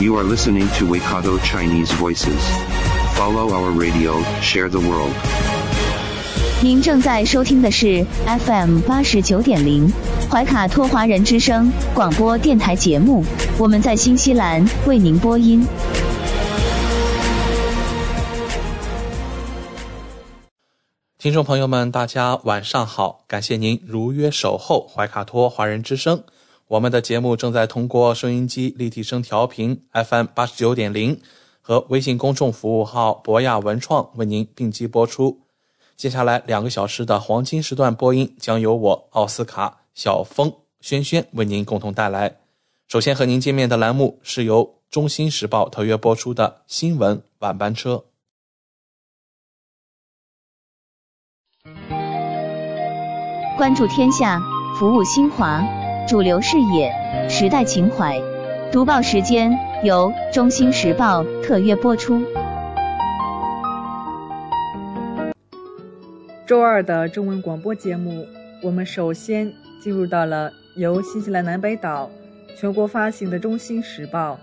You are listening to Waikato Chinese Voices. Follow our radio, share the world. 您正在收听的是 FM 八十九点零怀卡托华人之声广播电台节目，我们在新西兰为您播音。听众朋友们，大家晚上好！感谢您如约守候怀卡托华人之声。我们的节目正在通过收音机立体声调频 FM 八十九点零和微信公众服务号博雅文创为您并机播出。接下来两个小时的黄金时段播音将由我奥斯卡、小峰、轩轩为您共同带来。首先和您见面的栏目是由《中新时报》特约播出的新闻晚班车。关注天下，服务新华，主流视野，时代情怀。读报时间由《中新时报》特约播出。周二的中文广播节目，我们首先进入到了由新西兰南北岛全国发行的《中新时报》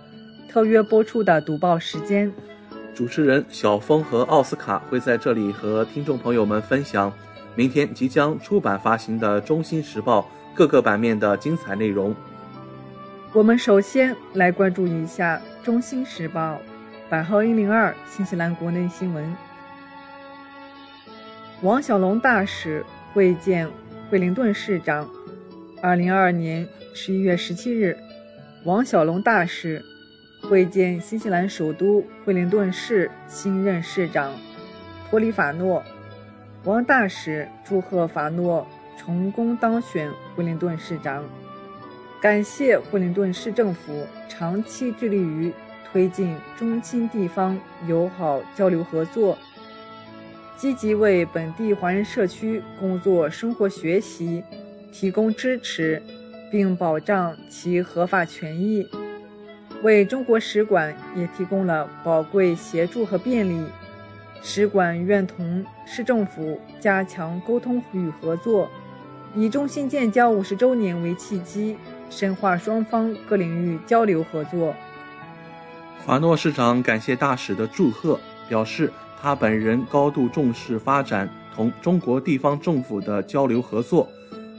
特约播出的读报时间。主持人小峰和奥斯卡会在这里和听众朋友们分享明天即将出版发行的《中新时报》各个版面的精彩内容。我们首先来关注一下《中新时报》版号一零二新西兰国内新闻。王小龙大使会见惠灵顿市长。二零二二年十一月十七日，王小龙大使会见新西兰首都惠灵顿市新任市长托里法诺。王大使祝贺法诺成功当选惠灵顿市长，感谢惠灵顿市政府长期致力于推进中亲地方友好交流合作。积极为本地华人社区工作、生活、学习提供支持，并保障其合法权益，为中国使馆也提供了宝贵协助和便利。使馆愿同市政府加强沟通与合作，以中新建交五十周年为契机，深化双方各领域交流合作。法诺市长感谢大使的祝贺，表示。他本人高度重视发展同中国地方政府的交流合作，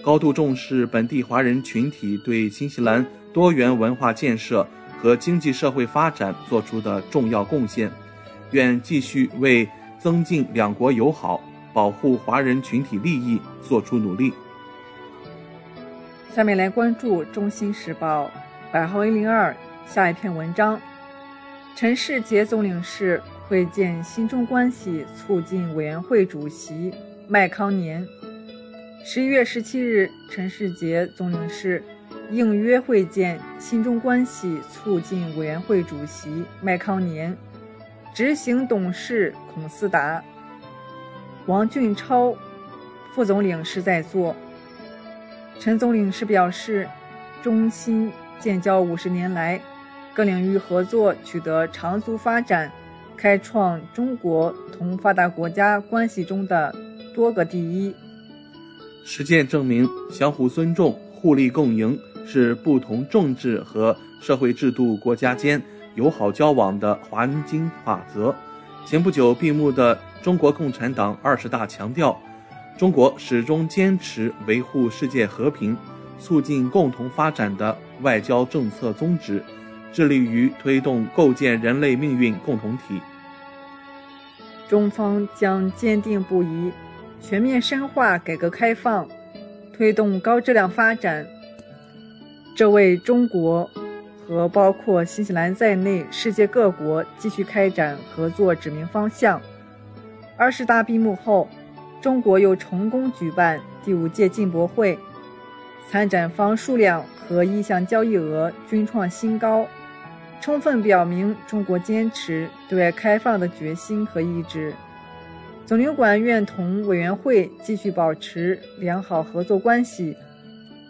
高度重视本地华人群体对新西兰多元文化建设和经济社会发展做出的重要贡献，愿继续为增进两国友好、保护华人群体利益做出努力。下面来关注《中新时报》百号一零二下一篇文章：陈世杰总领事。会见新中关系促进委员会主席麦康年。十一月十七日，陈世杰总领事应约会见新中关系促进委员会主席麦康年、执行董事孔思达、王俊超副总领事在座。陈总领事表示，中新建交五十年来，各领域合作取得长足发展。开创中国同发达国家关系中的多个第一。实践证明，相互尊重、互利共赢是不同政治和社会制度国家间友好交往的黄金法则。前不久闭幕的中国共产党二十大强调，中国始终坚持维护世界和平、促进共同发展的外交政策宗旨。致力于推动构建人类命运共同体。中方将坚定不移全面深化改革开放，推动高质量发展。这为中国和包括新西兰在内世界各国继续开展合作指明方向。二十大闭幕后，中国又成功举办第五届进博会，参展方数量和意向交易额均创新高。充分表明中国坚持对外开放的决心和意志。总领馆愿同委员会继续保持良好合作关系，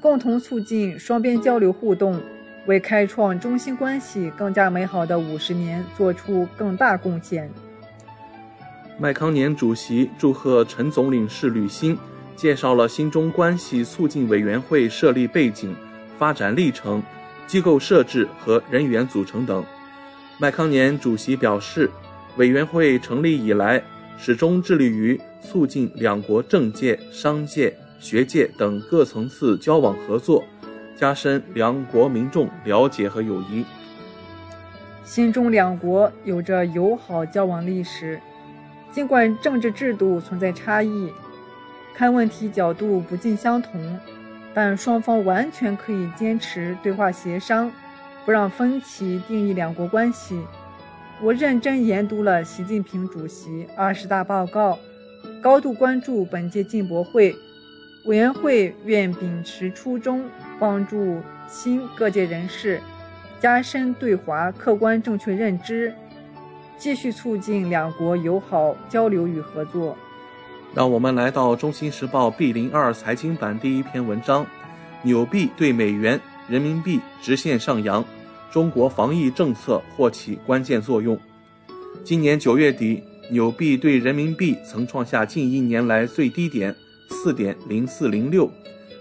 共同促进双边交流互动，为开创中新关系更加美好的五十年做出更大贡献。麦康年主席祝贺陈总领事履新，介绍了新中关系促进委员会设立背景、发展历程。机构设置和人员组成等。麦康年主席表示，委员会成立以来，始终致力于促进两国政界、商界、学界等各层次交往合作，加深两国民众了解和友谊。新中两国有着友好交往历史，尽管政治制度存在差异，看问题角度不尽相同。但双方完全可以坚持对话协商，不让分歧定义两国关系。我认真研读了习近平主席二十大报告，高度关注本届进博会。委员会愿秉持初衷，帮助新各界人士加深对华客观正确认知，继续促进两国友好交流与合作。让我们来到《中新时报》B 零二财经版第一篇文章：纽币对美元、人民币直线上扬，中国防疫政策或起关键作用。今年九月底，纽币对人民币曾创下近一年来最低点四点零四零六。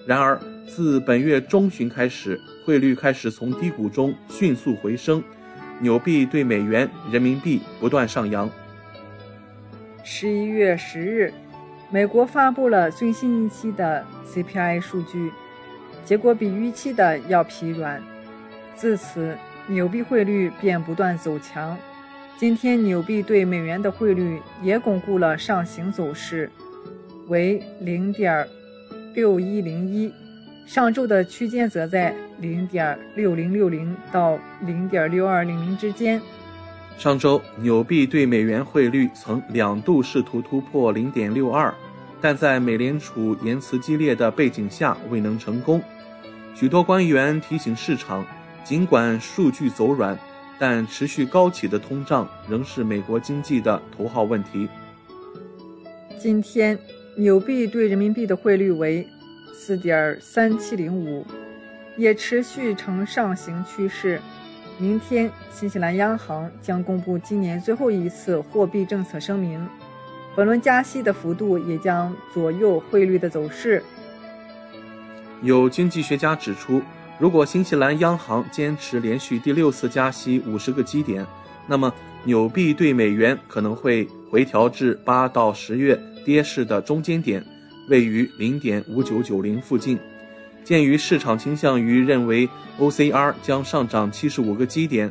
然而，自本月中旬开始，汇率开始从低谷中迅速回升，纽币对美元、人民币不断上扬。十一月十日。美国发布了最新一期的 CPI 数据，结果比预期的要疲软。自此，纽币汇率便不断走强。今天，纽币对美元的汇率也巩固了上行走势，为零点六一零一。上周的区间则在零点六零六零到零点六二零零之间。上周，纽币对美元汇率曾两度试图突破零点六二，但在美联储言辞激烈的背景下未能成功。许多官员提醒市场，尽管数据走软，但持续高企的通胀仍是美国经济的头号问题。今天，纽币对人民币的汇率为四点三七零五，也持续呈上行趋势。明天，新西兰央行将公布今年最后一次货币政策声明，本轮加息的幅度也将左右汇率的走势。有经济学家指出，如果新西兰央行坚持连续第六次加息五十个基点，那么纽币对美元可能会回调至八到十月跌势的中间点，位于零点五九九零附近。鉴于市场倾向于认为 OCR 将上涨七十五个基点，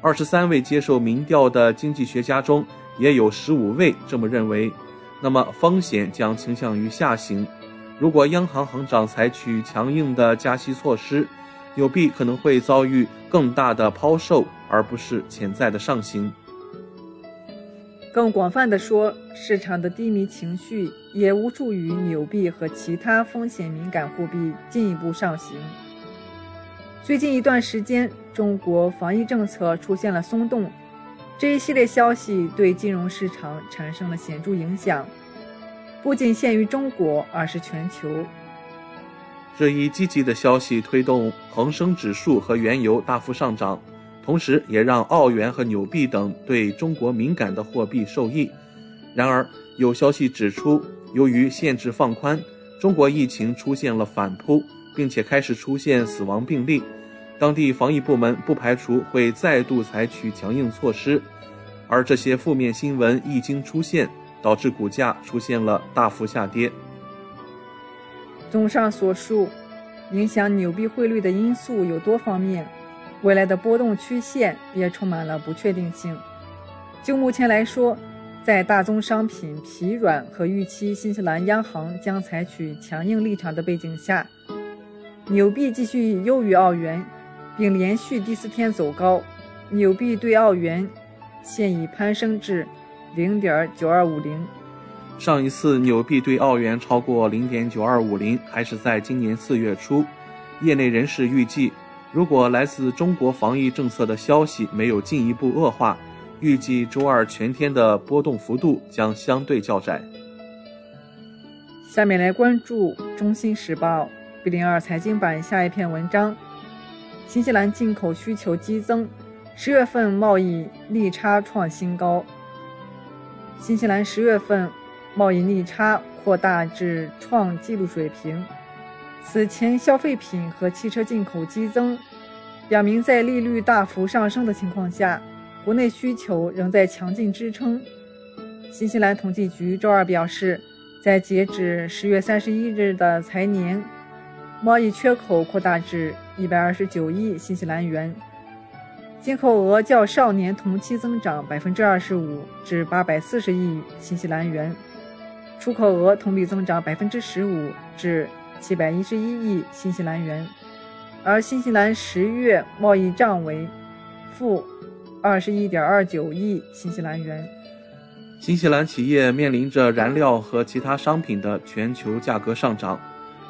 二十三位接受民调的经济学家中也有十五位这么认为，那么风险将倾向于下行。如果央行行长采取强硬的加息措施，纽币可能会遭遇更大的抛售，而不是潜在的上行。更广泛的说，市场的低迷情绪也无助于纽币和其他风险敏感货币进一步上行。最近一段时间，中国防疫政策出现了松动，这一系列消息对金融市场产生了显著影响，不仅限于中国，而是全球。这一积极的消息推动恒生指数和原油大幅上涨。同时，也让澳元和纽币等对中国敏感的货币受益。然而，有消息指出，由于限制放宽，中国疫情出现了反扑，并且开始出现死亡病例。当地防疫部门不排除会再度采取强硬措施。而这些负面新闻一经出现，导致股价出现了大幅下跌。综上所述，影响纽币汇率的因素有多方面。未来的波动曲线也充满了不确定性。就目前来说，在大宗商品疲软和预期新西兰央行将采取强硬立场的背景下，纽币继续优于澳元，并连续第四天走高。纽币对澳元现已攀升至零点九二五零。上一次纽币对澳元超过零点九二五零，还是在今年四月初。业内人士预计。如果来自中国防疫政策的消息没有进一步恶化，预计周二全天的波动幅度将相对较窄。下面来关注《中新时报》B 零二财经版下一篇文章：新西兰进口需求激增，十月份贸易逆差创新高。新西兰十月份贸易逆差扩大至创纪录水平。此前消费品和汽车进口激增，表明在利率大幅上升的情况下，国内需求仍在强劲支撑。新西兰统计局周二表示。在截止十月三十一日的财年，贸易缺口扩大至一百二十九亿新西兰元，进口额较上年同期增长百分之二十五，至八百四十亿新西兰元，出口额同比增长百分之十五，至七百一十一亿新西兰元，而新西兰十月贸易账为负二十一点二九亿新西兰元。新西兰企业面临着燃料和其他商品的全球价格上涨，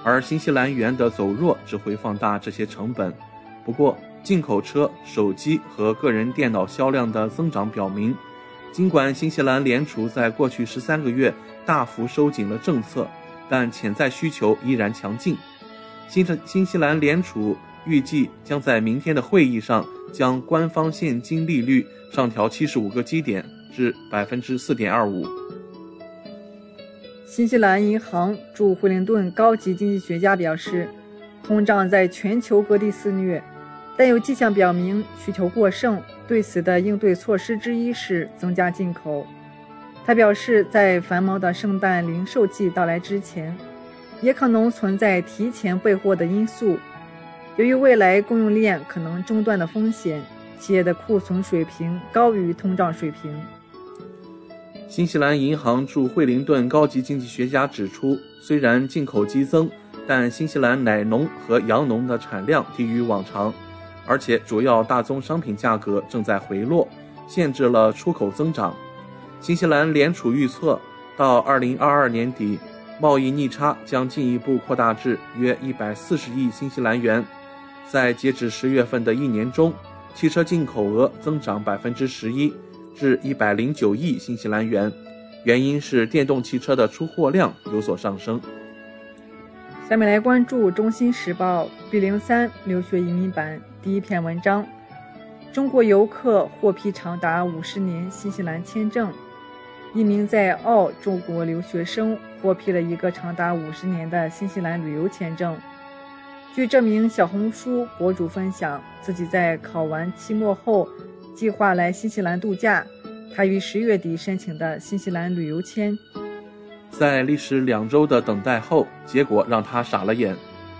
而新西兰元的走弱只会放大这些成本。不过，进口车、手机和个人电脑销量的增长表明，尽管新西兰联储在过去十三个月大幅收紧了政策，但潜在需求依然强劲。新的新西兰联储预计将在明天的会议上将官方现金利率上调七十五个基点。至百分之四点二五。新西兰银行驻惠灵顿高级经济学家表示，通胀在全球各地肆虐，但有迹象表明需求过剩。对此的应对措施之一是增加进口。他表示，在繁忙的圣诞零售季到来之前，也可能存在提前备货的因素。由于未来供应链可能中断的风险，企业的库存水平高于通胀水平。新西兰银行驻惠灵顿高级经济学家指出，虽然进口激增，但新西兰奶农和羊农的产量低于往常，而且主要大宗商品价格正在回落，限制了出口增长。新西兰联储预测，到2022年底，贸易逆差将进一步扩大至约140亿新西兰元。在截止十月份的一年中，汽车进口额增长11%。至一百零九亿新西兰元，原因是电动汽车的出货量有所上升。下面来关注《中新时报》B 零三留学移民版第一篇文章：中国游客获批长达五十年新西兰签证。一名在澳中国留学生获批了一个长达五十年的新西兰旅游签证。据这名小红书博主分享，自己在考完期末后。计划来新西兰度假，他于十月底申请的新西兰旅游签，在历时两周的等待后，结果让他傻了眼。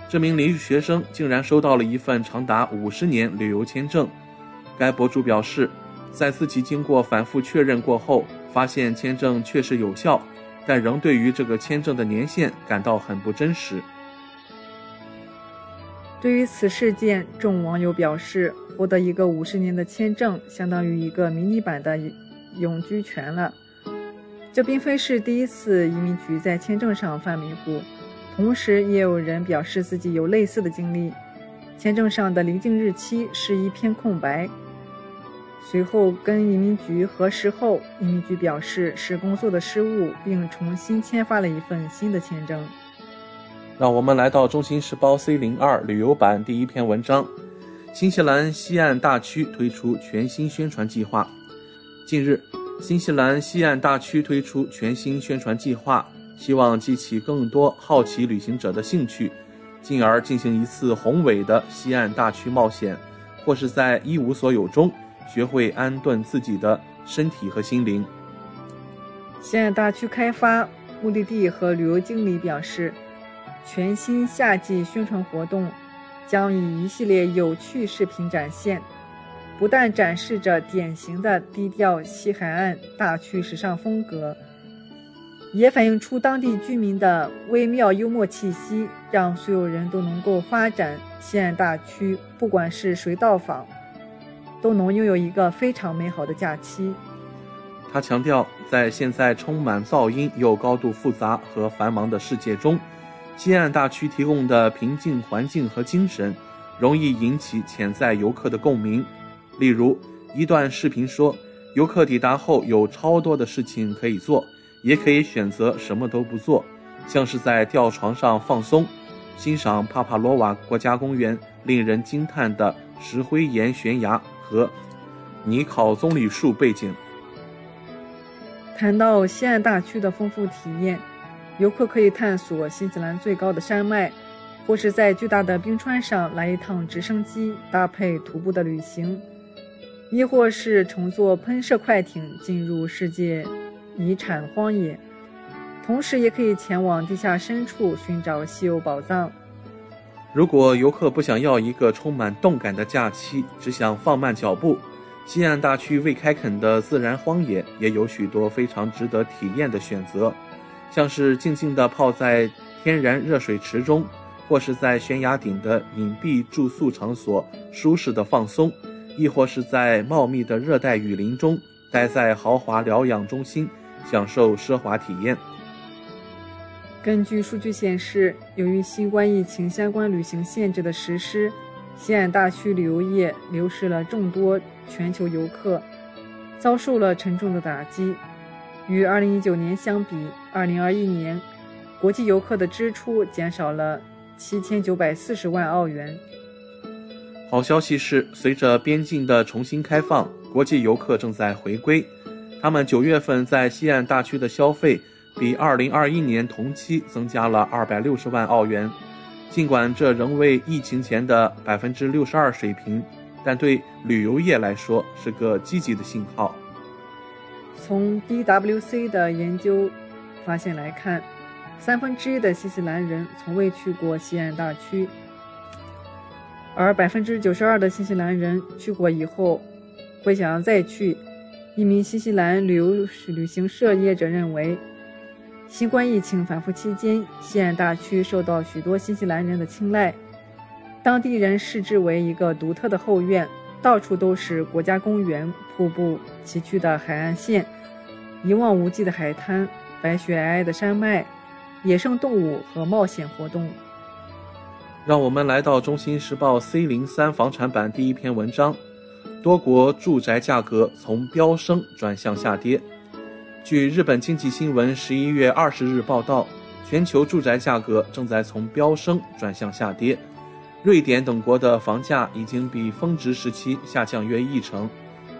这名留学生竟然收到了一份长达五十年旅游签证。该博主表示，在自己经过反复确认过后，发现签证确实有效，但仍对于这个签证的年限感到很不真实。对于此事件，众网友表示，获得一个五十年的签证，相当于一个迷你版的永居权了。这并非是第一次移民局在签证上犯迷糊，同时也有人表示自己有类似的经历，签证上的离境日期是一片空白。随后跟移民局核实后，移民局表示是工作的失误，并重新签发了一份新的签证。让我们来到《中新时报》C 零二旅游版第一篇文章：新西兰西岸大区推出全新宣传计划。近日，新西兰西岸大区推出全新宣传计划，希望激起更多好奇旅行者的兴趣，进而进行一次宏伟的西岸大区冒险，或是在一无所有中学会安顿自己的身体和心灵。西岸大区开发目的地和旅游经理表示。全新夏季宣传活动将以一系列有趣视频展现，不但展示着典型的低调西海岸大区时尚风格，也反映出当地居民的微妙幽默气息，让所有人都能够发展西岸大区。不管是谁到访，都能拥有一个非常美好的假期。他强调，在现在充满噪音又高度复杂和繁忙的世界中。西岸大区提供的平静环境和精神，容易引起潜在游客的共鸣。例如，一段视频说，游客抵达后有超多的事情可以做，也可以选择什么都不做，像是在吊床上放松，欣赏帕帕罗瓦国家公园令人惊叹的石灰岩悬崖和尼考棕榈树背景。谈到西岸大区的丰富体验，游客可以探索新西兰最高的山脉，或是在巨大的冰川上来一趟直升机搭配徒步的旅行，亦或是乘坐喷射快艇进入世界遗产荒野，同时也可以前往地下深处寻找稀有宝藏。如果游客不想要一个充满动感的假期，只想放慢脚步。西岸大区未开垦的自然荒野也有许多非常值得体验的选择，像是静静地泡在天然热水池中，或是在悬崖顶的隐蔽住宿场所舒适的放松，亦或是在茂密的热带雨林中待在豪华疗养中心享受奢华体验。根据数据显示，由于新冠疫情相关旅行限制的实施，西岸大区旅游业流失了众多。全球游客遭受了沉重的打击。与2019年相比，2021年国际游客的支出减少了7940万澳元。好消息是，随着边境的重新开放，国际游客正在回归。他们九月份在西岸大区的消费比2021年同期增加了260万澳元。尽管这仍为疫情前的62%水平。但对旅游业来说是个积极的信号。从 DWC 的研究发现来看，三分之一的新西兰人从未去过西岸大区，而百分之九十二的新西兰人去过以后会想要再去。一名新西兰旅游旅行社业者认为，新冠疫情反复期间，西岸大区受到许多新西兰人的青睐。当地人视之为一个独特的后院，到处都是国家公园、瀑布、崎岖的海岸线、一望无际的海滩、白雪皑皑的山脉、野生动物和冒险活动。让我们来到《中新时报》C 零三房产版第一篇文章：多国住宅价格从飙升转向下跌。据日本经济新闻十一月二十日报道，全球住宅价格正在从飙升转向下跌。瑞典等国的房价已经比峰值时期下降约一成，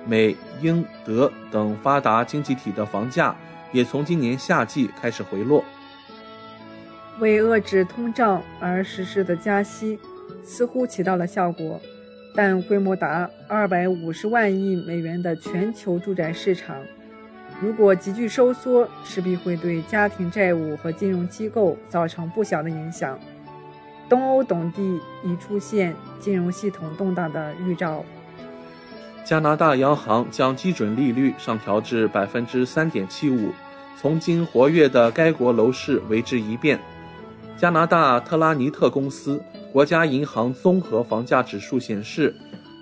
美、英、德等发达经济体的房价也从今年夏季开始回落。为遏制通胀而实施的加息似乎起到了效果，但规模达二百五十万亿美元的全球住宅市场，如果急剧收缩，势必会对家庭债务和金融机构造成不小的影响。东欧等地已出现金融系统动荡的预兆。加拿大央行将基准利率上调至百分之三点七五，从今活跃的该国楼市为之一变。加拿大特拉尼特公司国家银行综合房价指数显示，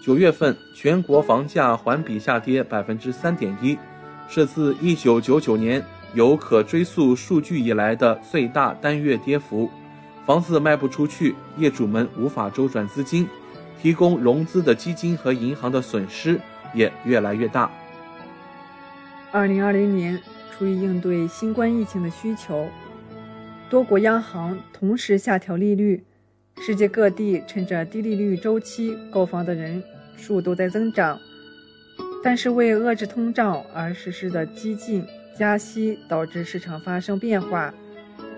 九月份全国房价环比下跌百分之三点一，是自一九九九年有可追溯数据以来的最大单月跌幅。房子卖不出去，业主们无法周转资金，提供融资的基金和银行的损失也越来越大。二零二零年，出于应对新冠疫情的需求，多国央行同时下调利率，世界各地趁着低利率周期购房的人数都在增长。但是，为遏制通胀而实施的激进加息，导致市场发生变化。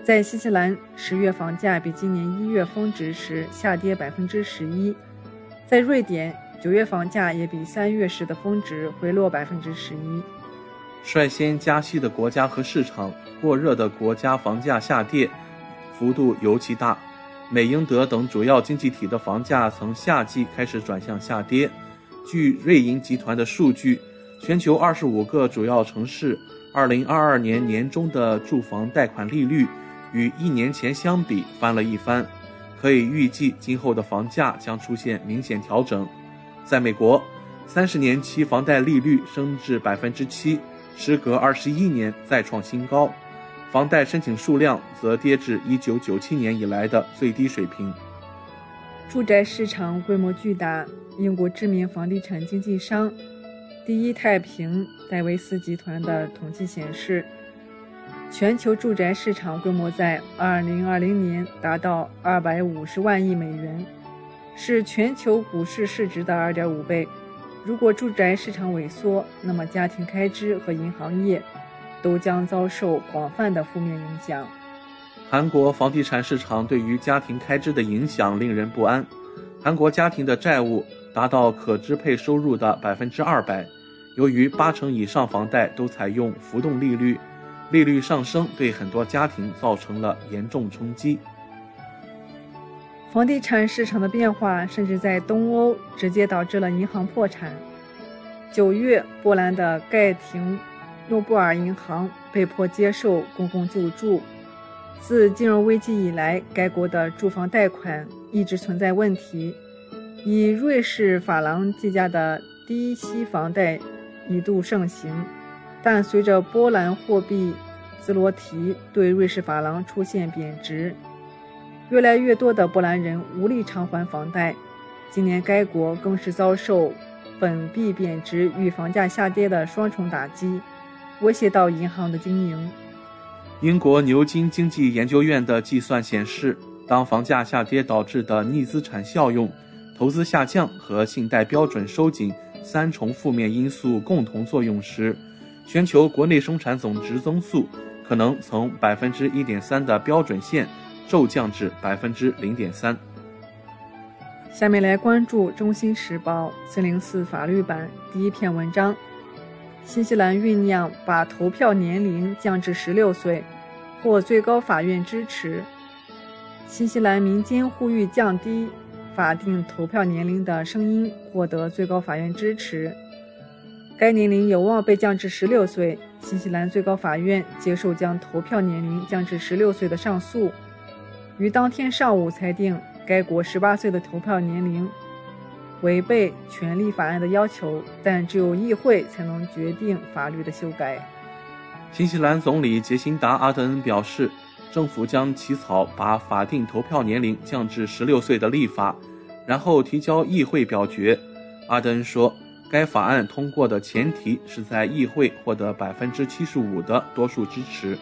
在新西兰，十月房价比今年一月峰值时下跌百分之十一；在瑞典，九月房价也比三月时的峰值回落百分之十一。率先加息的国家和市场，过热的国家房价下跌幅度尤其大。美、英、德等主要经济体的房价从夏季开始转向下跌。据瑞银集团的数据，全球二十五个主要城市二零二二年年中的住房贷款利率。与一年前相比翻了一番，可以预计今后的房价将出现明显调整。在美国，三十年期房贷利率升至百分之七，时隔二十一年再创新高，房贷申请数量则跌至一九九七年以来的最低水平。住宅市场规模巨大。英国知名房地产经纪商第一太平戴维斯集团的统计显示，全球住宅市场规模在2020年达到250万亿美元，是全球股市市值的2.5倍。如果住宅市场萎缩，那么家庭开支和银行业都将遭受广泛的负面影响。韩国房地产市场对于家庭开支的影响令人不安。韩国家庭的债务达到可支配收入的百分之二百。由于八成以上房贷都采用浮动利率，利率上升对很多家庭造成了严重冲击。房地产市场的变化甚至在东欧直接导致了银行破产。九月，波兰的盖廷诺布尔银行被迫接受公共救助。自金融危机以来，该国的住房贷款一直存在问题。以瑞士法郎计价的低息房贷一度盛行，但随着波兰货币兹罗提对瑞士法郎出现贬值，越来越多的波兰人无力偿还房贷。今年，该国更是遭受本币贬值与房价下跌的双重打击，威胁到银行的经营。英国牛津经济研究院的计算显示，当房价下跌导致的逆资产效用、投资下降和信贷标准收紧三重负面因素共同作用时，全球国内生产总值增速可能从百分之一点三的标准线骤降至百分之零点三。下面来关注《中新时报》四零四法律版第一篇文章。新西兰酝酿把投票年龄降至十六岁，获最高法院支持。新西兰民间呼吁降低法定投票年龄的声音获得最高法院支持，该年龄有望被降至十六岁。新西兰最高法院接受将投票年龄降至十六岁的上诉，于当天上午裁定该国十八岁的投票年龄。违背权利法案的要求，但只有议会才能决定法律的修改。新西兰总理杰辛达·阿德恩表示，政府将起草把法定投票年龄降至十六岁的立法，然后提交议会表决。阿德恩说，该法案通过的前提是在议会获得百分之七十五的多数支持。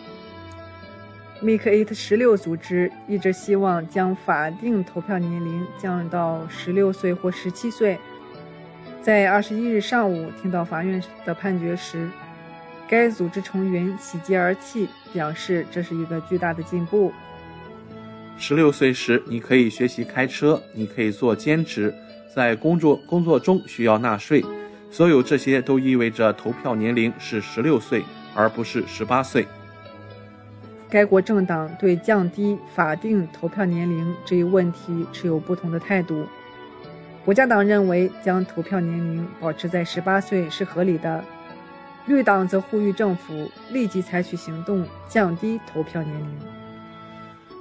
Make It 十六组织一直希望将法定投票年龄降到十六岁或十七岁。在二十一日上午听到法院的判决时，该组织成员喜极而泣，表示这是一个巨大的进步。十六岁时，你可以学习开车，你可以做兼职，在工作工作中需要纳税，所有这些都意味着投票年龄是十六岁，而不是十八岁。该国政党对降低法定投票年龄这一问题持有不同的态度。国家党认为将投票年龄保持在十八岁是合理的，绿党则呼吁政府立即采取行动降低投票年龄。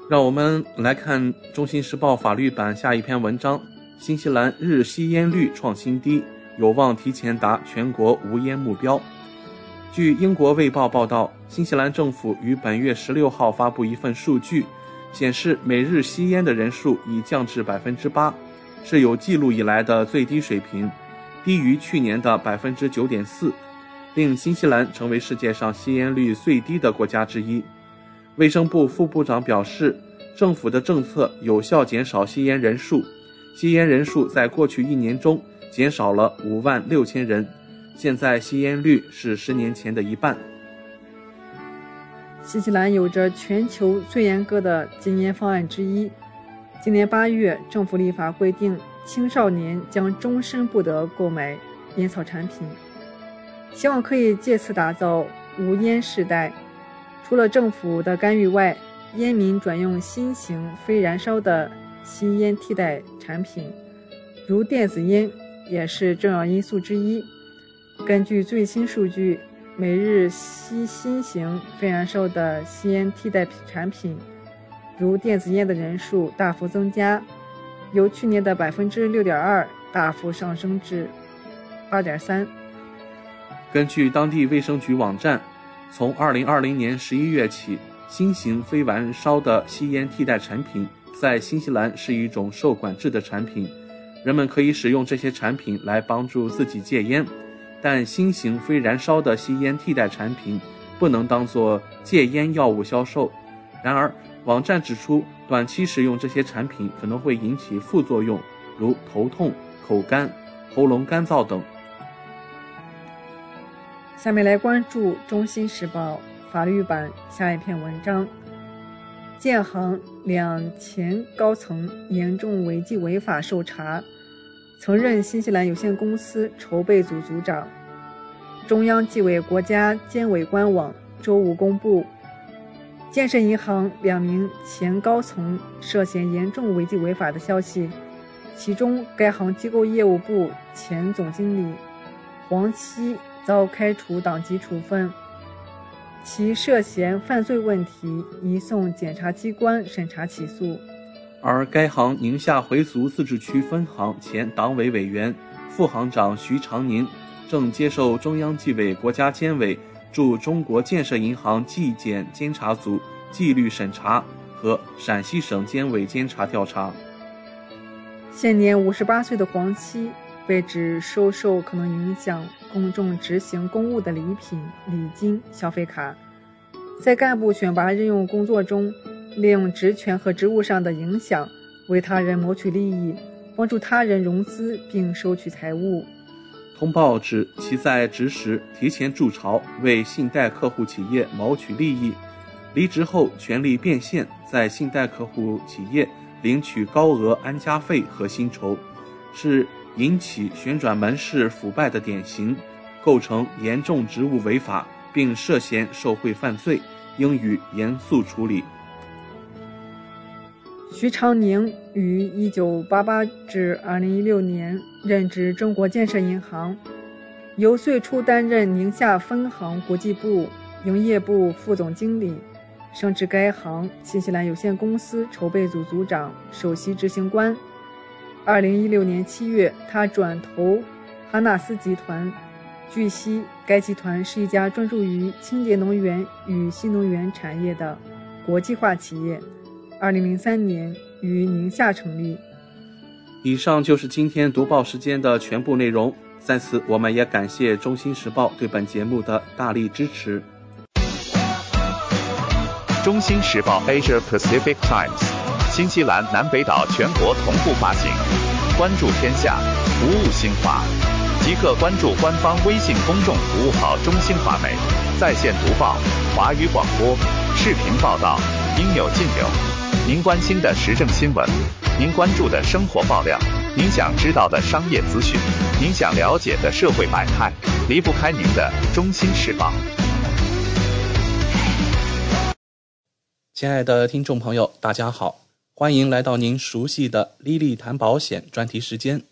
让我们来看《中新时报》法律版下一篇文章：新西兰日吸烟率创新低，有望提前达全国无烟目标。据英国《卫报》报道，新西兰政府于本月十六号发布一份数据，显示每日吸烟的人数已降至百分之八，是有记录以来的最低水平，低于去年的百分之九点四，令新西兰成为世界上吸烟率最低的国家之一。卫生部副部长表示，政府的政策有效减少吸烟人数，吸烟人数在过去一年中减少了五万六千人。现在吸烟率是十年前的一半。新西兰有着全球最严格的禁烟方案之一。今年八月，政府立法规定，青少年将终身不得购买烟草产品，希望可以借此打造无烟世代。除了政府的干预外，烟民转用新型非燃烧的吸烟替代产品，如电子烟，也是重要因素之一。根据最新数据，每日吸新型非燃烧的吸烟替代品产品，如电子烟的人数大幅增加，由去年的百分之六点二大幅上升至八点三。根据当地卫生局网站，从二零二零年十一月起，新型非燃烧的吸烟替代产品在新西兰是一种受管制的产品，人们可以使用这些产品来帮助自己戒烟，但新型非燃烧的吸烟替代产品不能当做戒烟药物销售。然而，网站指出，短期使用这些产品可能会引起副作用，如头痛、口干、喉咙干燥等。下面来关注《中新时报》法律版下一篇文章。建行两前高层严重违纪违法受查，曾任新西兰有限公司筹备组组长。中央纪委国家监委官网周五公布，建设银行两名前高层涉嫌严重违纪违法的消息，其中该行机构业务部前总经理黄七。遭开除党籍处分，其涉嫌犯罪问题移送检察机关审查起诉。而该行宁夏回族自治区分行前党委委员、副行长徐长宁正接受中央纪委国家监委驻中国建设银行纪检监察组纪律审查和陕西省监委监察调查。现年五十八岁的黄七。被指收受可能影响公众执行公务的礼品、礼金、消费卡，在干部选拔任用工作中，利用职权和职务上的影响，为他人谋取利益，帮助他人融资并收取财物。通报指其在职时提前筑巢，为信贷客户企业谋取利益，离职后权力变现，在信贷客户企业领取高额安家费和薪酬，是。引起旋转门式腐败的典型，构成严重职务违法，并涉嫌受贿犯罪，应予严肃处理。徐长宁于一九八八至二零一六年任职中国建设银行，由最初担任宁夏分行国际部营业部副总经理，升至该行新西兰有限公司筹备组组长、首席执行官。二零一六年七月，他转投哈纳斯集团。据悉，该集团是一家专注于清洁能源与新能源产业的国际化企业。二零零三年于宁夏成立。以上就是今天读报时间的全部内容。在此，我们也感谢《中新时报》对本节目的大力支持。《中新时报 Asia Pacific Times》。新西兰南北岛全国同步发行，关注天下，服务新华，即刻关注官方微信公众服务号“中新华媒”，在线读报、华语广播、视频报道，应有尽有。您关心的时政新闻，您关注的生活爆料，您想知道的商业资讯，您想了解的社会百态，离不开您的《中新时报》。亲爱的听众朋友，大家好。欢迎来到您熟悉的“莉莉谈保险”专题时间。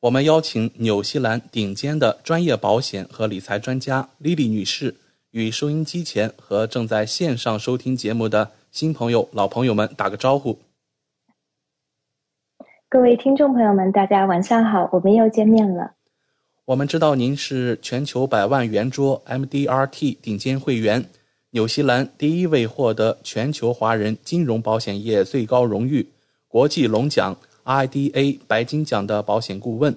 我们邀请纽西兰顶尖的专业保险和理财专家莉莉女士，与收音机前和正在线上收听节目的新朋友、老朋友们打个招呼。各位听众朋友们，大家晚上好，我们又见面了。我们知道您是全球百万圆桌 MDRT 顶尖会员。纽西兰第一位获得全球华人金融保险业最高荣誉国际龙奖 IDA 白金奖的保险顾问，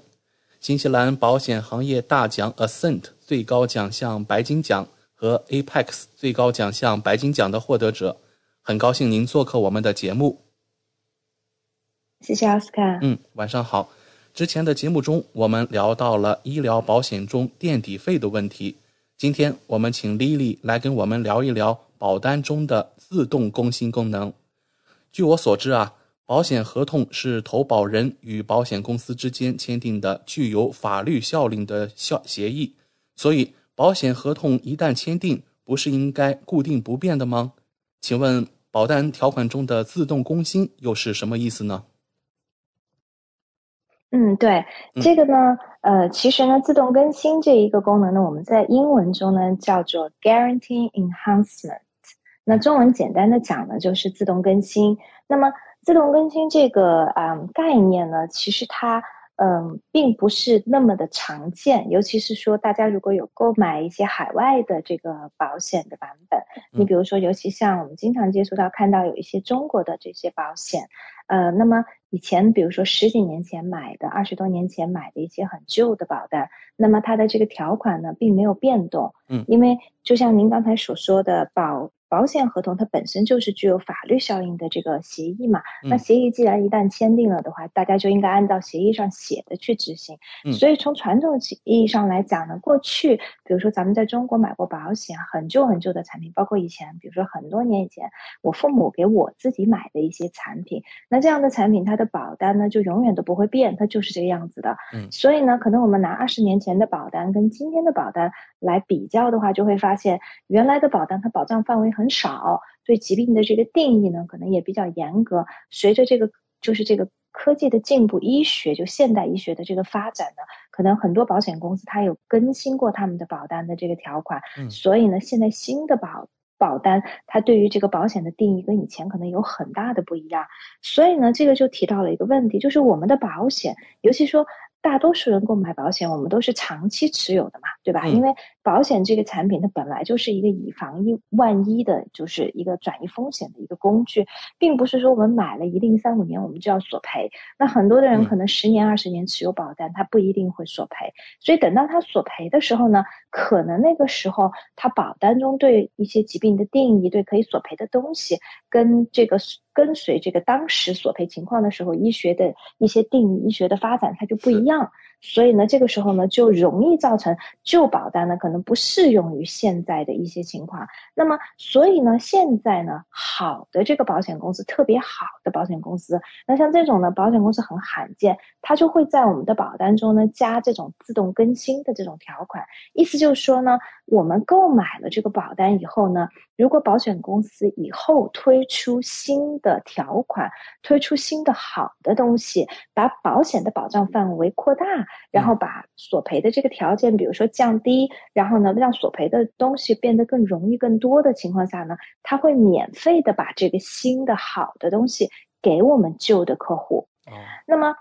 新西兰保险行业大奖 Ascent 最高奖项白金奖和 Apex 最高奖项白金奖的获得者，很高兴您做客我们的节目。谢谢奥斯卡。嗯，晚上好。之前的节目中，我们聊到了医疗保险中垫底费的问题。今天我们请 Lily 来跟我们聊一聊保单中的自动更新功能。据我所知啊，保险合同是投保人与保险公司之间签订的具有法律效力的效协议，所以保险合同一旦签订，不是应该固定不变的吗？请问保单条款中的自动更新又是什么意思呢？嗯，对，这个呢，呃，其实呢，自动更新这一个功能呢，我们在英文中呢叫做 Guarantee Enhancement。那中文简单的讲呢，就是自动更新。那么，自动更新这个啊概念呢，其实它嗯并不是那么的常见，尤其是说大家如果有购买一些海外的这个保险的版本，你比如说，尤其像我们经常接触到看到有一些中国的这些保险。呃，那么以前比如说十几年前买的、二十多年前买的一些很旧的保单，那么它的这个条款呢并没有变动，嗯，因为就像您刚才所说的保。保险合同它本身就是具有法律效应的这个协议嘛，那协议既然一旦签订了的话，大家就应该按照协议上写的去执行。所以从传统意义上来讲呢，过去比如说咱们在中国买过保险，很旧很旧的产品，包括以前比如说很多年以前我父母给我自己买的一些产品，那这样的产品它的保单呢就永远都不会变，它就是这个样子的。嗯，所以呢，可能我们拿二十年前的保单跟今天的保单来比较的话，就会发现原来的保单它保障范围很。很少对疾病的这个定义呢，可能也比较严格。随着这个就是这个科技的进步，医学就现代医学的这个发展呢，可能很多保险公司它有更新过他们的保单的这个条款。嗯，所以呢，现在新的保保单它对于这个保险的定义跟以前可能有很大的不一样。所以呢，这个就提到了一个问题，就是我们的保险，尤其说。大多数人购买保险，我们都是长期持有的嘛，对吧？因为保险这个产品，它本来就是一个以防一万一的，就是一个转移风险的一个工具，并不是说我们买了一定三五年我们就要索赔。那很多的人可能十年、二十年持有保单，他不一定会索赔。所以等到他索赔的时候呢，可能那个时候他保单中对一些疾病的定义，对可以索赔的东西，跟这个。跟随这个当时索赔情况的时候，医学的一些定义、医学的发展，它就不一样。所以呢，这个时候呢，就容易造成旧保单呢可能不适用于现在的一些情况。那么，所以呢，现在呢，好的这个保险公司，特别好的保险公司，那像这种呢，保险公司很罕见，它就会在我们的保单中呢加这种自动更新的这种条款。意思就是说呢，我们购买了这个保单以后呢，如果保险公司以后推出新的条款，推出新的好的东西，把保险的保障范围扩大。然后把索赔的这个条件，比如说降低，然后呢，让索赔的东西变得更容易、更多的情况下呢，他会免费的把这个新的好的东西给我们旧的客户。那么，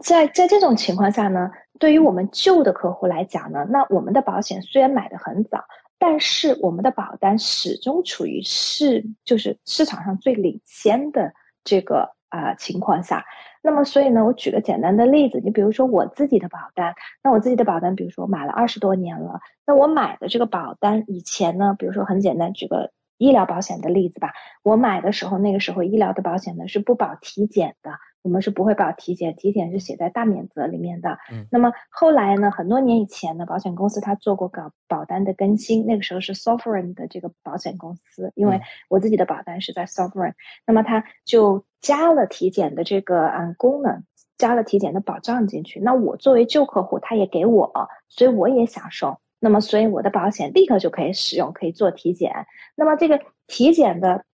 在在这种情况下呢，对于我们旧的客户来讲呢，那我们的保险虽然买的很早，但是我们的保单始终处于市就是市场上最领先的这个啊情况下。那么，所以呢，我举个简单的例子，你比如说我自己的保单，那我自己的保单，比如说买了二十多年了，那我买的这个保单以前呢，比如说很简单，举个医疗保险的例子吧，我买的时候，那个时候医疗的保险呢是不保体检的。我们是不会保体检，体检是写在大免责里面的。嗯，那么后来呢？很多年以前呢，保险公司它做过搞保单的更新，那个时候是 Sovereign 的这个保险公司，因为我自己的保单是在 Sovereign，那么它就加了体检的这个嗯功能，加了体检的保障进去。那我作为旧客户，他也给我，所以我也享受。那么所以我的保险立刻就可以使用，可以做体检。那么这个体检的。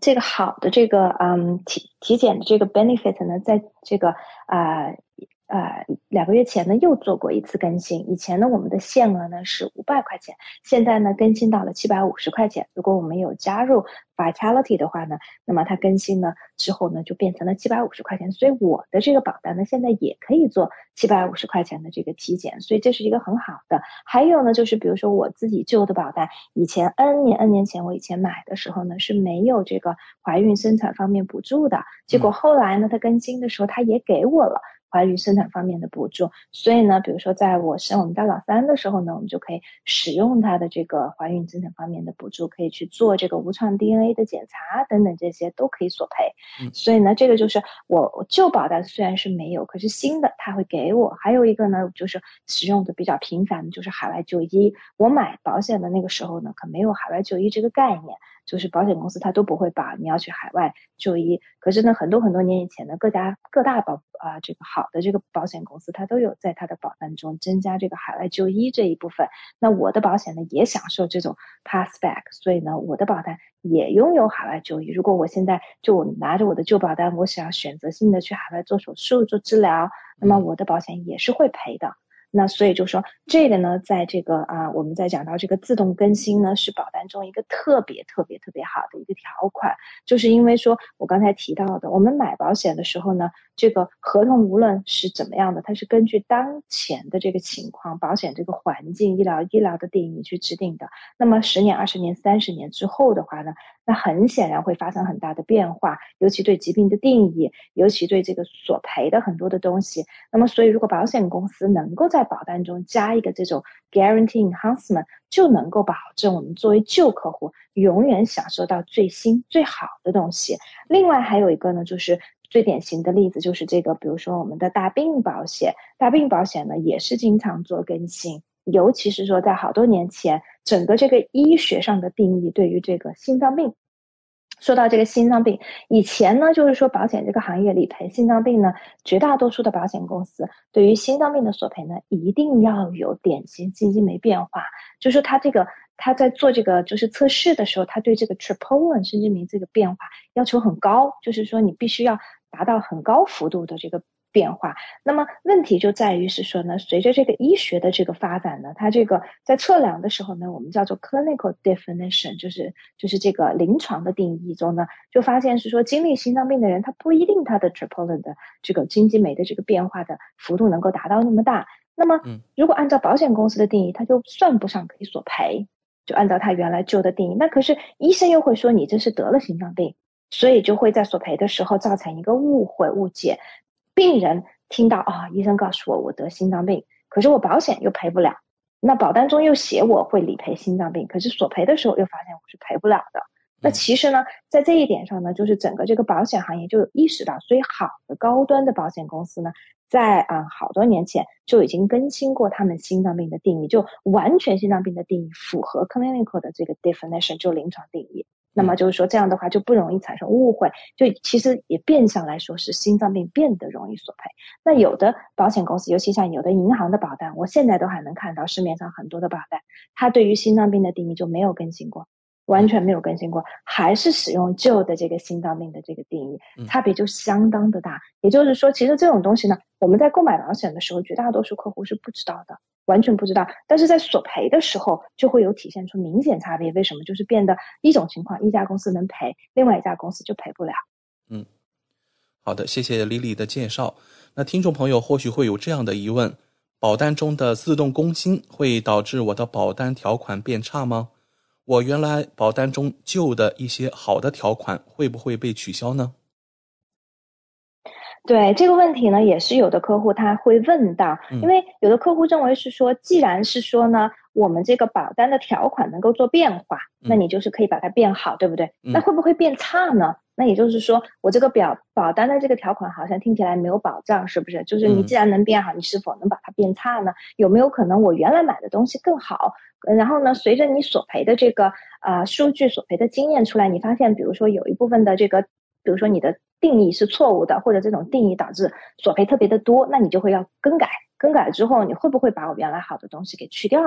这个好的这个嗯体体检的这个 benefit 呢，在这个啊。两个月前呢又做过一次更新。以前呢我们的限额呢是五百块钱，现在呢更新到了七百五十块钱。如果我们有加入 Vitality 的话呢，那么它更新呢之后呢就变成了七百五十块钱。所以我的这个保单呢现在也可以做七百五十块钱的这个体检，所以这是一个很好的。还有呢就是比如说我自己旧的保单，以前 N 年 N 年前我以前买的时候呢是没有这个怀孕生产方面补助的，结果后来呢它更新的时候它也给我了。怀孕生产方面的补助，所以呢，比如说在我生我们家老三的时候呢，我们就可以使用它的这个怀孕生产方面的补助，可以去做这个无创 DNA 的检查等等，这些都可以索赔。所以呢，这个就是我旧保单虽然是没有，可是新的他会给我。还有一个呢，就是使用的比较频繁的就是海外就医。我买保险的那个时候呢，可没有海外就医这个概念。就是保险公司它都不会把你要去海外就医，可是呢，很多很多年以前呢，各家各大保啊这个好的这个保险公司，它都有在它的保单中增加这个海外就医这一部分。那我的保险呢也享受这种 pass back，所以呢，我的保单也拥有海外就医。如果我现在就我拿着我的旧保单，我想要选择性的去海外做手术做治疗，那么我的保险也是会赔的。那所以就说这个呢，在这个啊，我们在讲到这个自动更新呢，是保单中一个特别特别特别好的一个条款，就是因为说我刚才提到的，我们买保险的时候呢，这个合同无论是怎么样的，它是根据当前的这个情况、保险这个环境、医疗医疗的定义去制定的。那么十年、二十年、三十年之后的话呢？那很显然会发生很大的变化，尤其对疾病的定义，尤其对这个索赔的很多的东西。那么，所以如果保险公司能够在保单中加一个这种 guarantee enhancement，就能够保证我们作为旧客户永远享受到最新最好的东西。另外还有一个呢，就是最典型的例子就是这个，比如说我们的大病保险，大病保险呢也是经常做更新。尤其是说，在好多年前，整个这个医学上的定义对于这个心脏病，说到这个心脏病，以前呢，就是说保险这个行业理赔心脏病呢，绝大多数的保险公司对于心脏病的索赔呢，一定要有典型基金没变化，就是他这个他在做这个就是测试的时候，他对这个 troponin 生殖酶这个变化要求很高，就是说你必须要达到很高幅度的这个。变化，那么问题就在于是说呢，随着这个医学的这个发展呢，它这个在测量的时候呢，我们叫做 clinical definition，就是就是这个临床的定义中呢，就发现是说经历心脏病的人，他不一定他的 troponin 的这个经济酶的这个变化的幅度能够达到那么大。那么，如果按照保险公司的定义，它就算不上可以索赔，就按照他原来旧的定义。那可是医生又会说你这是得了心脏病，所以就会在索赔的时候造成一个误会误解。病人听到啊，医生告诉我我得心脏病，可是我保险又赔不了，那保单中又写我会理赔心脏病，可是索赔的时候又发现我是赔不了的。那其实呢，在这一点上呢，就是整个这个保险行业就意识到，所以好的高端的保险公司呢，在啊好多年前就已经更新过他们心脏病的定义，就完全心脏病的定义符合 clinical 的这个 definition，就临床定义。那么就是说，这样的话就不容易产生误会，就其实也变相来说是心脏病变得容易索赔。那有的保险公司，尤其像有的银行的保单，我现在都还能看到市面上很多的保单，它对于心脏病的定义就没有更新过，完全没有更新过，还是使用旧的这个心脏病的这个定义，差别就相当的大。也就是说，其实这种东西呢，我们在购买保险的时候，绝大多数客户是不知道的。完全不知道，但是在索赔的时候就会有体现出明显差别。为什么？就是变得一种情况，一家公司能赔，另外一家公司就赔不了。嗯，好的，谢谢李李的介绍。那听众朋友或许会有这样的疑问：保单中的自动更新会导致我的保单条款变差吗？我原来保单中旧的一些好的条款会不会被取消呢？对这个问题呢，也是有的客户他会问到，因为有的客户认为是说，既然是说呢，我们这个保单的条款能够做变化，那你就是可以把它变好，对不对？那会不会变差呢？那也就是说，我这个表保单的这个条款好像听起来没有保障，是不是？就是你既然能变好，你是否能把它变差呢？有没有可能我原来买的东西更好？然后呢，随着你索赔的这个啊数据索赔的经验出来，你发现，比如说有一部分的这个，比如说你的。定义是错误的，或者这种定义导致索赔特别的多，那你就会要更改。更改之后，你会不会把我原来好的东西给去掉？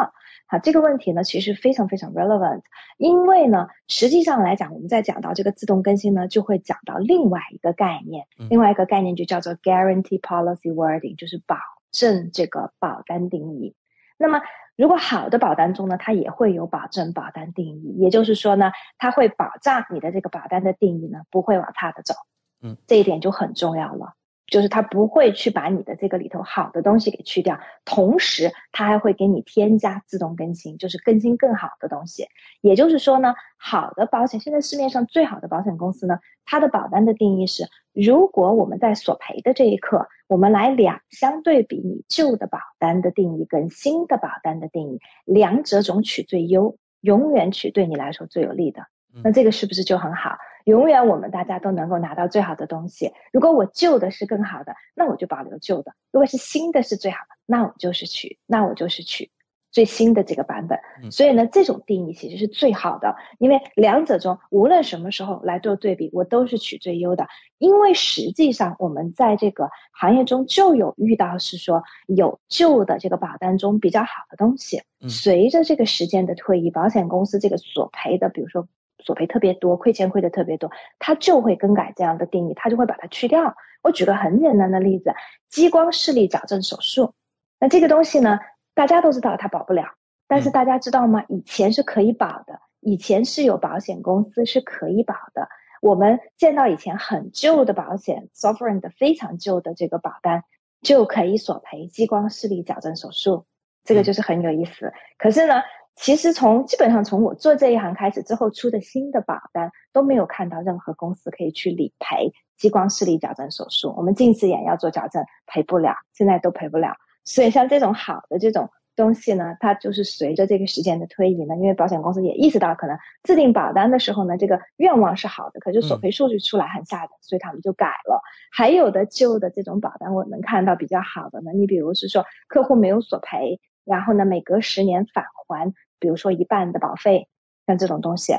好，这个问题呢，其实非常非常 relevant。因为呢，实际上来讲，我们在讲到这个自动更新呢，就会讲到另外一个概念，另外一个概念就叫做 guarantee policy wording，就是保证这个保单定义。那么，如果好的保单中呢，它也会有保证保单定义，也就是说呢，它会保障你的这个保单的定义呢，不会往差的走。嗯，这一点就很重要了，就是他不会去把你的这个里头好的东西给去掉，同时他还会给你添加自动更新，就是更新更好的东西。也就是说呢，好的保险，现在市面上最好的保险公司呢，它的保单的定义是：如果我们在索赔的这一刻，我们来两相对比，你旧的保单的定义跟新的保单的定义，两者总取最优，永远取对你来说最有利的。那这个是不是就很好？永远我们大家都能够拿到最好的东西。如果我旧的是更好的，那我就保留旧的；如果是新的是最好的，那我就是取，那我就是取最新的这个版本。所以呢，这种定义其实是最好的，因为两者中无论什么时候来做对比，我都是取最优的。因为实际上我们在这个行业中就有遇到是说有旧的这个保单中比较好的东西，随着这个时间的推移，保险公司这个索赔的，比如说。索赔特别多，亏钱亏的特别多，他就会更改这样的定义，他就会把它去掉。我举个很简单的例子，激光视力矫正手术，那这个东西呢，大家都知道它保不了，但是大家知道吗？以前是可以保的，以前是有保险公司是可以保的。我们见到以前很旧的保险，sovereign 的非常旧的这个保单，就可以索赔激光视力矫正手术。这个就是很有意思。可是呢，其实从基本上从我做这一行开始之后出的新的保单都没有看到任何公司可以去理赔激光视力矫正手术。我们近视眼要做矫正赔不了，现在都赔不了。所以像这种好的这种东西呢，它就是随着这个时间的推移呢，因为保险公司也意识到可能制定保单的时候呢，这个愿望是好的，可是索赔数据出来很吓人，所以他们就改了。还有的旧的这种保单，我能看到比较好的呢，你比如是说客户没有索赔，然后呢每隔十年返还。比如说一半的保费，像这种东西，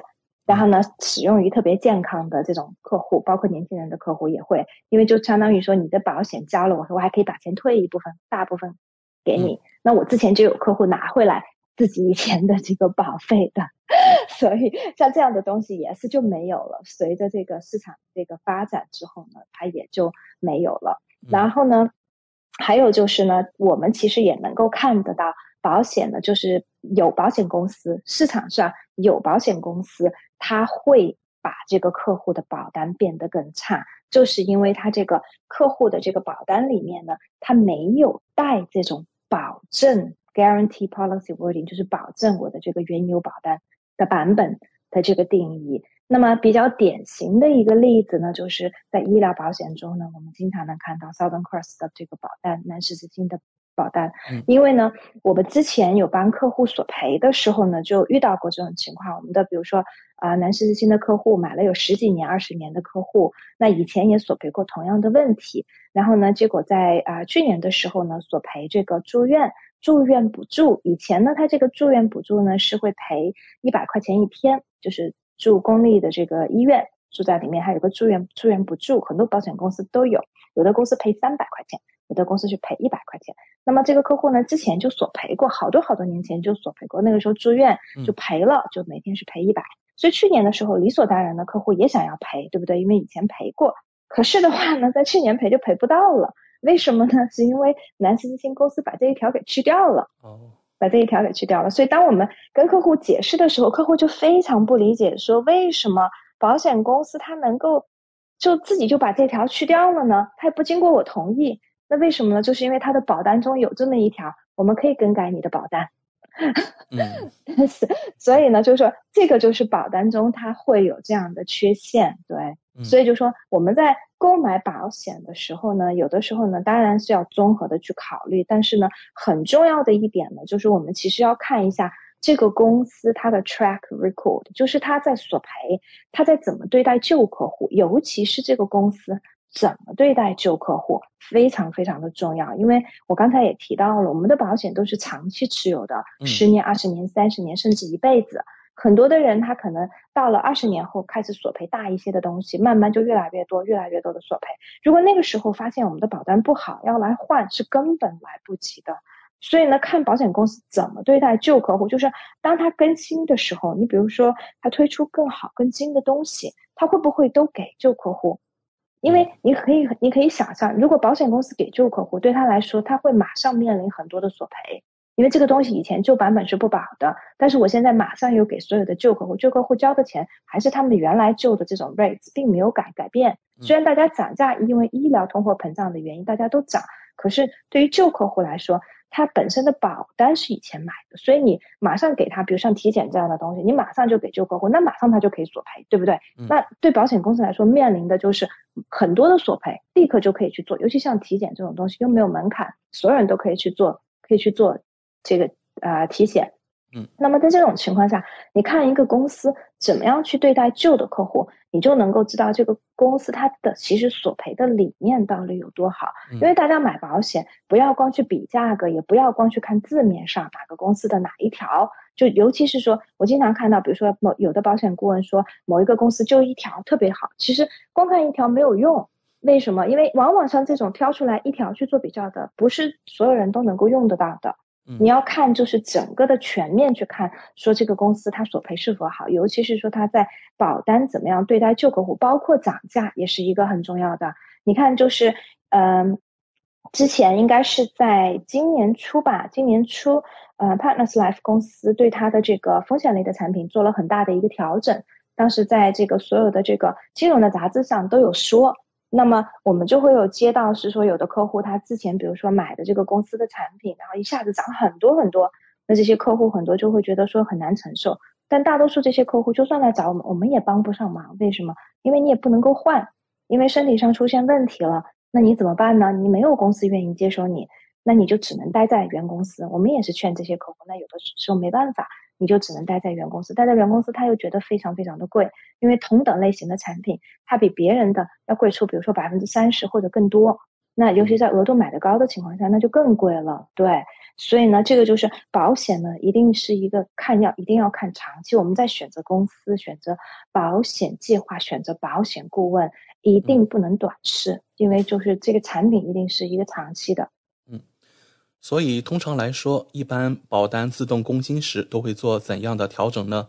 然后呢，使用于特别健康的这种客户，包括年轻人的客户也会，因为就相当于说你的保险交了，我说我还可以把钱退一部分，大部分给你。那我之前就有客户拿回来自己以前的这个保费的，所以像这样的东西也是就没有了。随着这个市场这个发展之后呢，它也就没有了。然后呢，还有就是呢，我们其实也能够看得到。保险呢，就是有保险公司，市场上有保险公司，他会把这个客户的保单变得更差，就是因为他这个客户的这个保单里面呢，他没有带这种保证 （guarantee policy wording），就是保证我的这个原有保单的版本的这个定义。那么比较典型的一个例子呢，就是在医疗保险中呢，我们经常能看到 Southern Cross 的这个保单，南十字星的。保单，因为呢，我们之前有帮客户索赔的时候呢，就遇到过这种情况。我们的比如说啊，南十字星的客户买了有十几年、二十年的客户，那以前也索赔过同样的问题。然后呢，结果在啊去年的时候呢，索赔这个住院住院补助。以前呢，他这个住院补助呢是会赔一百块钱一天，就是住公立的这个医院住在里面，还有个住院住院补助，很多保险公司都有，有的公司赔三百块钱。有的公司是赔一百块钱，那么这个客户呢，之前就索赔过，好多好多年前就索赔过，那个时候住院就赔了，就每天是赔一百，所以去年的时候理所当然的客户也想要赔，对不对？因为以前赔过，可是的话呢，在去年赔就赔不到了，为什么呢？是因为南斯基金公司把这一条给去掉了，哦，把这一条给去掉了，所以当我们跟客户解释的时候，客户就非常不理解，说为什么保险公司他能够就自己就把这条去掉了呢？他也不经过我同意。那为什么呢？就是因为他的保单中有这么一条，我们可以更改你的保单。但是，所以呢，就是说这个就是保单中它会有这样的缺陷，对。所以就说我们在购买保险的时候呢，有的时候呢，当然是要综合的去考虑。但是呢，很重要的一点呢，就是我们其实要看一下这个公司它的 track record，就是它在索赔，他在怎么对待旧客户，尤其是这个公司。怎么对待旧客户非常非常的重要，因为我刚才也提到了，我们的保险都是长期持有的，十年、二十年、三十年，甚至一辈子。很多的人他可能到了二十年后开始索赔大一些的东西，慢慢就越来越多、越来越多的索赔。如果那个时候发现我们的保单不好，要来换是根本来不及的。所以呢，看保险公司怎么对待旧客户，就是当他更新的时候，你比如说他推出更好、更新的东西，他会不会都给旧客户？因为你可以，你可以想象，如果保险公司给旧客户，对他来说，他会马上面临很多的索赔，因为这个东西以前旧版本是不保的，但是我现在马上又给所有的旧客户，旧客户交的钱还是他们原来旧的这种 rates，并没有改改变。虽然大家涨价，因为医疗通货膨胀的原因，大家都涨，可是对于旧客户来说，他本身的保单是以前买的，所以你马上给他，比如像体检这样的东西，你马上就给旧客户，那马上他就可以索赔，对不对？那对保险公司来说，面临的就是很多的索赔，立刻就可以去做，尤其像体检这种东西又没有门槛，所有人都可以去做，可以去做这个呃体检。嗯，那么在这种情况下，你看一个公司怎么样去对待旧的客户，你就能够知道这个公司它的其实索赔的理念到底有多好。因为大家买保险，不要光去比价格，也不要光去看字面上哪个公司的哪一条，就尤其是说我经常看到，比如说某有的保险顾问说某一个公司就一条特别好，其实光看一条没有用。为什么？因为往往像这种挑出来一条去做比较的，不是所有人都能够用得到的。你要看就是整个的全面去看，说这个公司它索赔是否好，尤其是说它在保单怎么样对待旧客户，包括涨价也是一个很重要的。你看就是，嗯，之前应该是在今年初吧，今年初，呃，Partners Life 公司对它的这个风险类的产品做了很大的一个调整，当时在这个所有的这个金融的杂志上都有说。那么我们就会有接到是说有的客户他之前比如说买的这个公司的产品，然后一下子涨很多很多，那这些客户很多就会觉得说很难承受。但大多数这些客户就算来找我们，我们也帮不上忙。为什么？因为你也不能够换，因为身体上出现问题了，那你怎么办呢？你没有公司愿意接收你，那你就只能待在原公司。我们也是劝这些客户，那有的时候没办法，你就只能待在原公司。待在原公司，他又觉得非常非常的贵，因为同等类型的产品，它比别人的要贵出，比如说百分之三十或者更多。那尤其在额度买的高的情况下，那就更贵了。对。所以呢，这个就是保险呢，一定是一个看要一定要看长期。我们在选择公司、选择保险计划、选择保险顾问，一定不能短视，因为就是这个产品一定是一个长期的。嗯，所以通常来说，一般保单自动更新时都会做怎样的调整呢？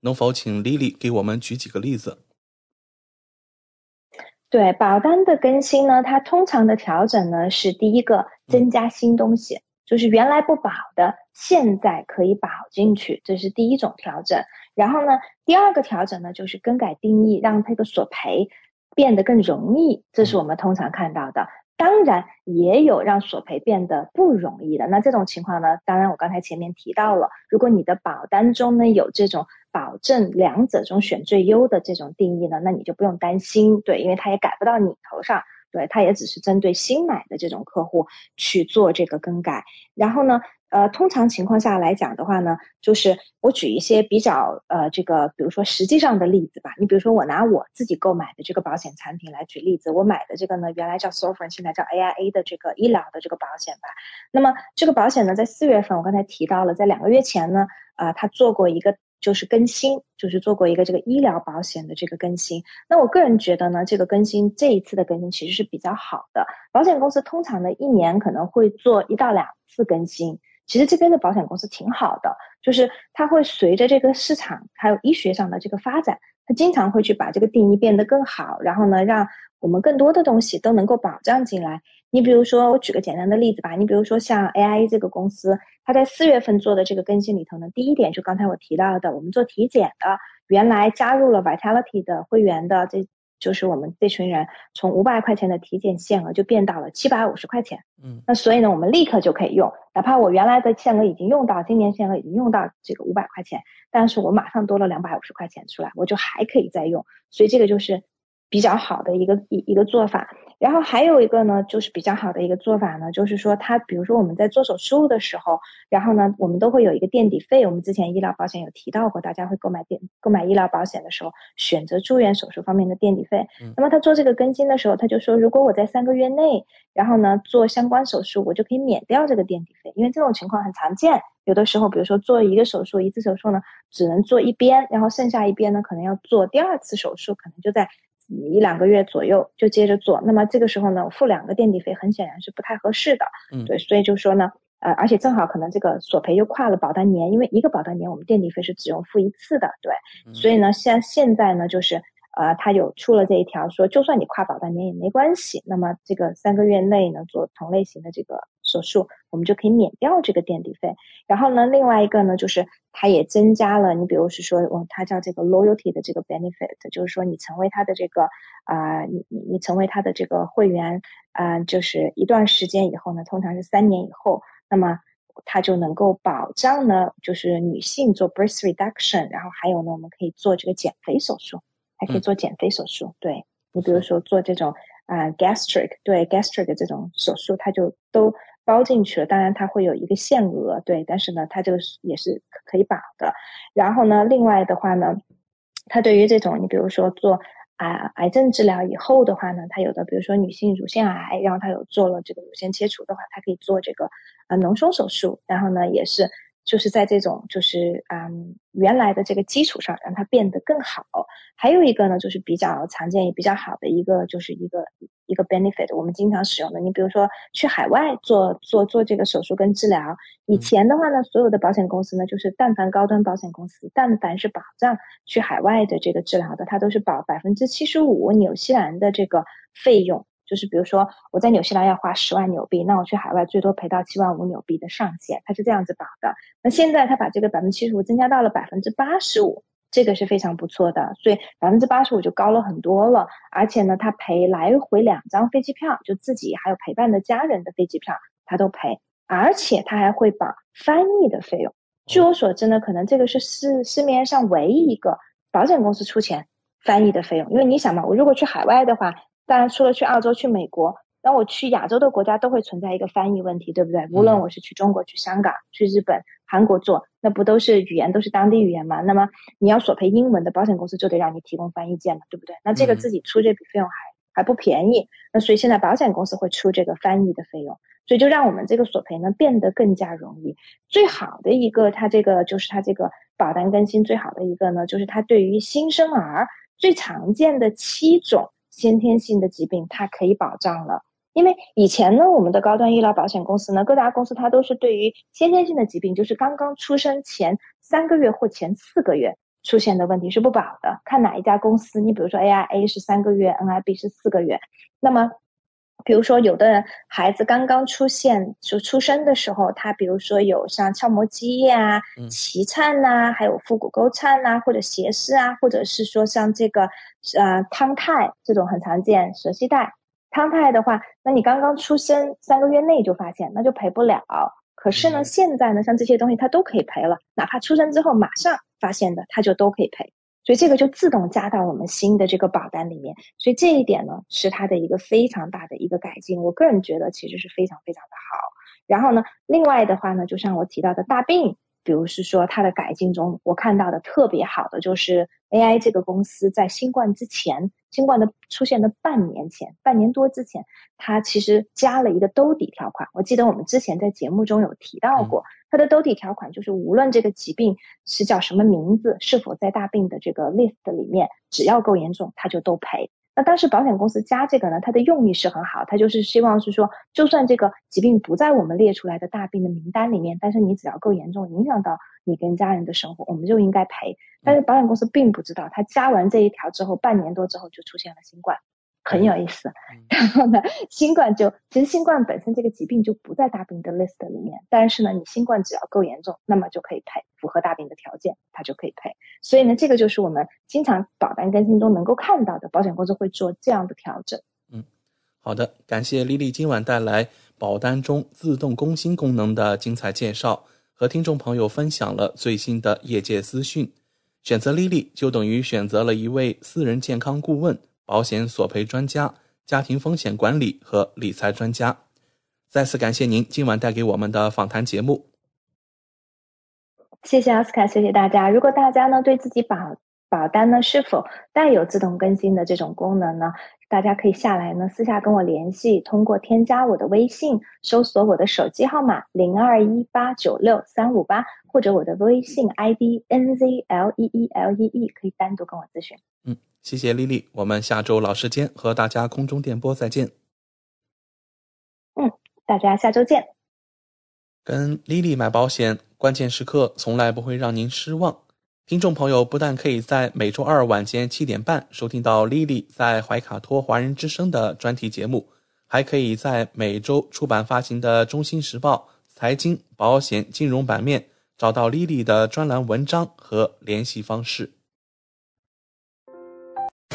能否请 Lily 给我们举几个例子？对，保单的更新呢，它通常的调整呢是第一个增加新东西。就是原来不保的，现在可以保进去，这是第一种调整。然后呢，第二个调整呢，就是更改定义，让这个索赔变得更容易，这是我们通常看到的。当然，也有让索赔变得不容易的。那这种情况呢，当然我刚才前面提到了，如果你的保单中呢有这种保证两者中选最优的这种定义呢，那你就不用担心，对，因为它也改不到你头上。对，它也只是针对新买的这种客户去做这个更改。然后呢，呃，通常情况下来讲的话呢，就是我举一些比较呃这个，比如说实际上的例子吧。你比如说我拿我自己购买的这个保险产品来举例子，我买的这个呢，原来叫 s o f r e n 现在叫 AIA 的这个医疗的这个保险吧。那么这个保险呢，在四月份我刚才提到了，在两个月前呢，啊，它做过一个。就是更新，就是做过一个这个医疗保险的这个更新。那我个人觉得呢，这个更新这一次的更新其实是比较好的。保险公司通常呢一年可能会做一到两次更新，其实这边的保险公司挺好的，就是它会随着这个市场还有医学上的这个发展，它经常会去把这个定义变得更好，然后呢让我们更多的东西都能够保障进来。你比如说，我举个简单的例子吧，你比如说像 AI 这个公司。它在四月份做的这个更新里头呢，第一点就刚才我提到的，我们做体检的，原来加入了 Vitality 的会员的，这就是我们这群人从五百块钱的体检限额就变到了七百五十块钱。嗯，那所以呢，我们立刻就可以用，哪怕我原来的限额已经用到，今年限额已经用到这个五百块钱，但是我马上多了两百五十块钱出来，我就还可以再用，所以这个就是比较好的一个一一个做法。然后还有一个呢，就是比较好的一个做法呢，就是说，他比如说我们在做手术的时候，然后呢，我们都会有一个垫底费。我们之前医疗保险有提到过，大家会购买垫购买医疗保险的时候，选择住院手术方面的垫底费。那么他做这个更新的时候，他就说，如果我在三个月内，然后呢做相关手术，我就可以免掉这个垫底费，因为这种情况很常见。有的时候，比如说做一个手术，一次手术呢只能做一边，然后剩下一边呢可能要做第二次手术，可能就在。一两个月左右就接着做，那么这个时候呢，付两个垫底费很显然是不太合适的。嗯，对，所以就说呢，呃，而且正好可能这个索赔又跨了保单年，因为一个保单年我们垫底费是只用付一次的，对，所以呢，像现在呢，就是呃，他有出了这一条，说就算你跨保单年也没关系，那么这个三个月内呢做同类型的这个。手术我们就可以免掉这个垫底费，然后呢，另外一个呢，就是它也增加了，你比如是说，哦，它叫这个 loyalty 的这个 benefit，就是说你成为它的这个啊，你你你成为它的这个会员啊，就是一段时间以后呢，通常是三年以后，那么它就能够保障呢，就是女性做 breast reduction，然后还有呢，我们可以做这个减肥手术，还可以做减肥手术，对。你比如说做这种啊 gastric，对 gastric 的这种手术，它就都。包进去了，当然它会有一个限额，对，但是呢，它这个也是可以保的。然后呢，另外的话呢，它对于这种你比如说做啊癌症治疗以后的话呢，它有的比如说女性乳腺癌，然后它有做了这个乳腺切除的话，它可以做这个啊脓胸手术，然后呢也是。就是在这种就是嗯原来的这个基础上，让它变得更好。还有一个呢，就是比较常见也比较好的一个，就是一个一个 benefit，我们经常使用的。你比如说去海外做做做这个手术跟治疗，以前的话呢，所有的保险公司呢，就是但凡高端保险公司，但凡是保障去海外的这个治疗的，它都是保百分之七十五纽西兰的这个费用。就是比如说我在纽西兰要花十万纽币，那我去海外最多赔到七万五纽币的上限，它是这样子保的。那现在它把这个百分之七十五增加到了百分之八十五，这个是非常不错的，所以百分之八十五就高了很多了。而且呢，它赔来回两张飞机票，就自己还有陪伴的家人的飞机票，它都赔。而且它还会保翻译的费用。据我所知呢，可能这个是市市面上唯一一个保险公司出钱翻译的费用。因为你想嘛，我如果去海外的话，当然除了去澳洲、去美国，那我去亚洲的国家都会存在一个翻译问题，对不对？无论我是去中国、去香港、去日本、韩国做，那不都是语言都是当地语言嘛？那么你要索赔英文的保险公司就得让你提供翻译件嘛，对不对？那这个自己出这笔费用还还不便宜，那所以现在保险公司会出这个翻译的费用。所以就让我们这个索赔呢变得更加容易。最好的一个，它这个就是它这个保单更新最好的一个呢，就是它对于新生儿最常见的七种先天性的疾病，它可以保障了。因为以前呢，我们的高端医疗保险公司呢，各大公司它都是对于先天性的疾病，就是刚刚出生前三个月或前四个月出现的问题是不保的。看哪一家公司，你比如说 AIA 是三个月，NIB 是四个月，那么。比如说，有的孩子刚刚出现就出生的时候，他比如说有像鞘膜积液啊、脐颤呐，还有腹股沟颤呐，或者斜视啊，或者是说像这个呃汤太这种很常见，舌系带汤太的话，那你刚刚出生三个月内就发现，那就赔不了。可是呢，现在呢，像这些东西它都可以赔了，哪怕出生之后马上发现的，它就都可以赔。所以这个就自动加到我们新的这个保单里面，所以这一点呢是它的一个非常大的一个改进，我个人觉得其实是非常非常的好。然后呢，另外的话呢，就像我提到的大病。比如是说它的改进中，我看到的特别好的就是 AI 这个公司在新冠之前，新冠的出现的半年前，半年多之前，它其实加了一个兜底条款。我记得我们之前在节目中有提到过，它的兜底条款就是无论这个疾病是叫什么名字，是否在大病的这个 list 里面，只要够严重，它就都赔。那当时保险公司加这个呢，它的用意是很好，它就是希望是说，就算这个疾病不在我们列出来的大病的名单里面，但是你只要够严重，影响到你跟家人的生活，我们就应该赔。但是保险公司并不知道，它加完这一条之后，半年多之后就出现了新冠。很有意思，然后呢，新冠就其实新冠本身这个疾病就不在大病的 list 里面，但是呢，你新冠只要够严重，那么就可以赔，符合大病的条件，它就可以赔。所以呢，这个就是我们经常保单更新中能够看到的，保险公司会做这样的调整。嗯，好的，感谢丽丽今晚带来保单中自动更新功能的精彩介绍，和听众朋友分享了最新的业界资讯。选择丽丽就等于选择了一位私人健康顾问。保险索赔专家、家庭风险管理和理财专家，再次感谢您今晚带给我们的访谈节目。谢谢奥斯卡，谢谢大家。如果大家呢对自己保保单呢是否带有自动更新的这种功能呢，大家可以下来呢私下跟我联系，通过添加我的微信，搜索我的手机号码零二一八九六三五八，或者我的微信 ID N Z L E E L E E，可以单独跟我咨询。嗯。谢谢丽丽，我们下周老时间和大家空中电波再见。嗯，大家下周见。跟丽丽买保险，关键时刻从来不会让您失望。听众朋友不但可以在每周二晚间七点半收听到丽丽在怀卡托华人之声的专题节目，还可以在每周出版发行的《中心时报》财经、保险、金融版面找到丽丽的专栏文章和联系方式。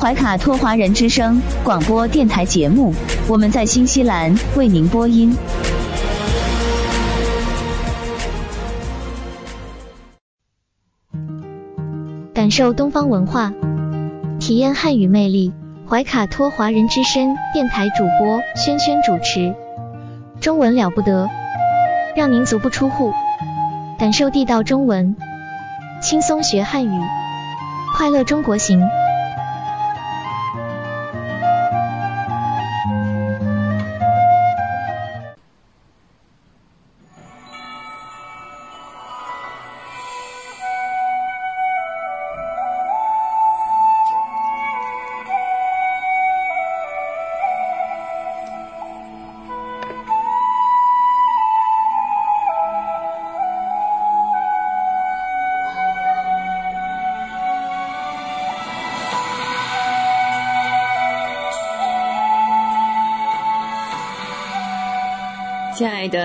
怀卡托华人之声广播电台节目，我们在新西兰为您播音。感受东方文化，体验汉语魅力。怀卡托华人之声电台主播轩轩主持，中文了不得，让您足不出户，感受地道中文。轻松学汉语，快乐中国行。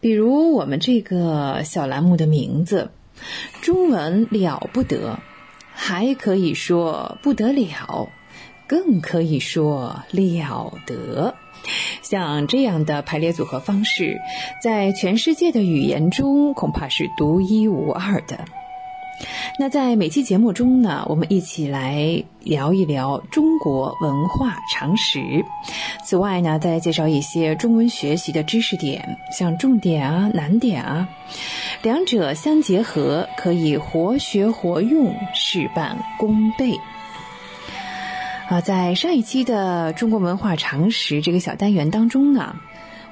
比如我们这个小栏目的名字“中文了不得”，还可以说“不得了”，更可以说“了得”。像这样的排列组合方式，在全世界的语言中恐怕是独一无二的。那在每期节目中呢，我们一起来聊一聊中国文化常识。此外呢，再介绍一些中文学习的知识点，像重点啊、难点啊，两者相结合，可以活学活用，事半功倍。啊，在上一期的中国文化常识这个小单元当中呢，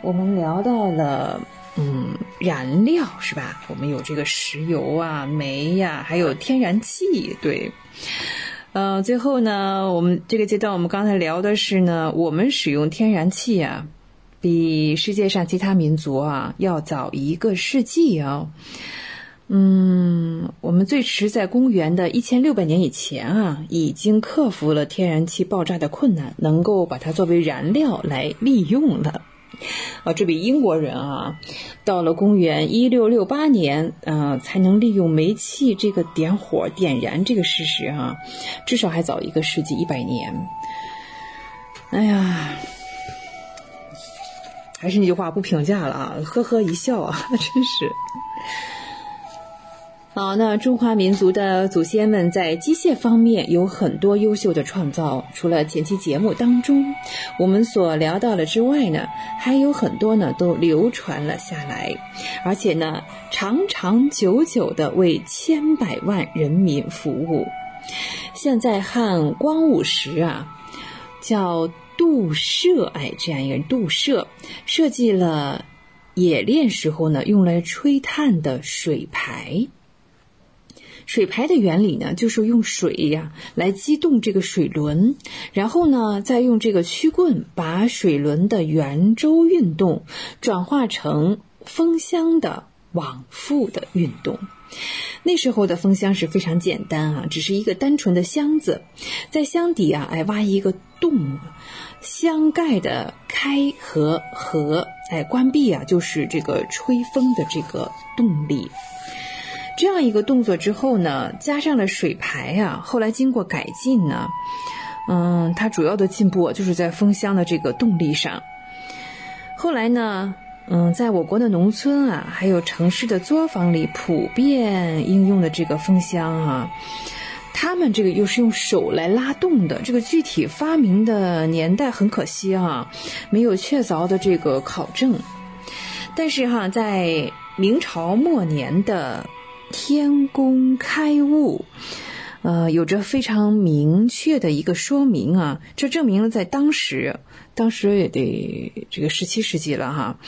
我们聊到了。嗯，燃料是吧？我们有这个石油啊、煤呀，还有天然气。对，呃，最后呢，我们这个阶段我们刚才聊的是呢，我们使用天然气啊，比世界上其他民族啊要早一个世纪啊。嗯，我们最迟在公元的一千六百年以前啊，已经克服了天然气爆炸的困难，能够把它作为燃料来利用了。啊，这位英国人啊，到了公元一六六八年，嗯，才能利用煤气这个点火点燃这个事实哈，至少还早一个世纪一百年。哎呀，还是那句话，不评价了啊，呵呵一笑啊，真是。好，那中华民族的祖先们在机械方面有很多优秀的创造。除了前期节目当中我们所聊到了之外呢，还有很多呢都流传了下来，而且呢长长久久的为千百万人民服务。现在汉光武时啊，叫杜摄，哎，这样一个杜摄设计了冶炼时候呢用来吹炭的水排。水排的原理呢，就是用水呀来激动这个水轮，然后呢，再用这个曲棍把水轮的圆周运动转化成风箱的往复的运动。那时候的风箱是非常简单啊，只是一个单纯的箱子，在箱底啊，哎挖一个洞，箱盖的开和合，哎关闭啊，就是这个吹风的这个动力。这样一个动作之后呢，加上了水排啊，后来经过改进呢，嗯，它主要的进步就是在风箱的这个动力上。后来呢，嗯，在我国的农村啊，还有城市的作坊里，普遍应用的这个风箱啊，他们这个又是用手来拉动的。这个具体发明的年代很可惜啊，没有确凿的这个考证。但是哈，在明朝末年的。天工开物，呃，有着非常明确的一个说明啊，这证明了在当时，当时也得这个十七世纪了哈，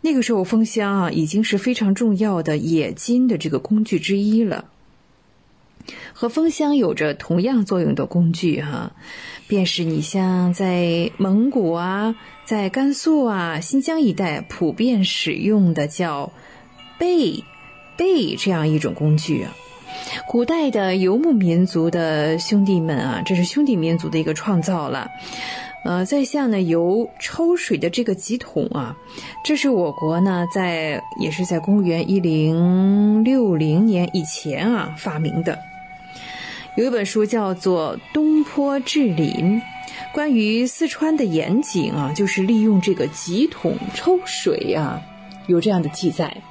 那个时候蜂箱啊已经是非常重要的冶金的这个工具之一了。和蜂箱有着同样作用的工具哈，便是你像在蒙古啊、在甘肃啊、新疆一带普遍使用的叫贝。背这样一种工具啊，古代的游牧民族的兄弟们啊，这是兄弟民族的一个创造了。呃，在像呢由抽水的这个几桶啊，这是我国呢在也是在公元一零六零年以前啊发明的。有一本书叫做《东坡志林》，关于四川的盐井啊，就是利用这个几桶抽水啊，有这样的记载。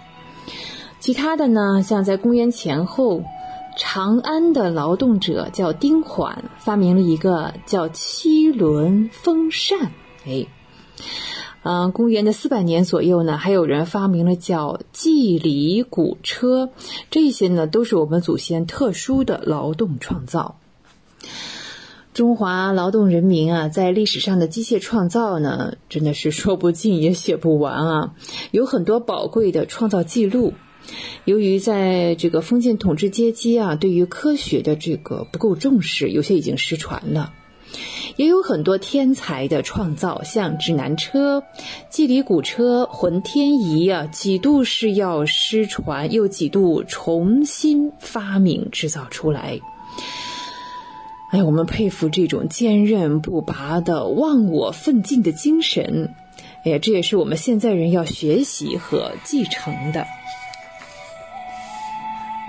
其他的呢，像在公元前后，长安的劳动者叫丁缓，发明了一个叫七轮风扇。哎，嗯，公元的四百年左右呢，还有人发明了叫祭礼鼓车。这些呢，都是我们祖先特殊的劳动创造。中华劳动人民啊，在历史上的机械创造呢，真的是说不尽也写不完啊，有很多宝贵的创造记录。由于在这个封建统治阶级啊，对于科学的这个不够重视，有些已经失传了。也有很多天才的创造，像指南车、季里古车、浑天仪啊，几度是要失传，又几度重新发明制造出来。哎，我们佩服这种坚韧不拔的忘我奋进的精神。哎呀，这也是我们现在人要学习和继承的。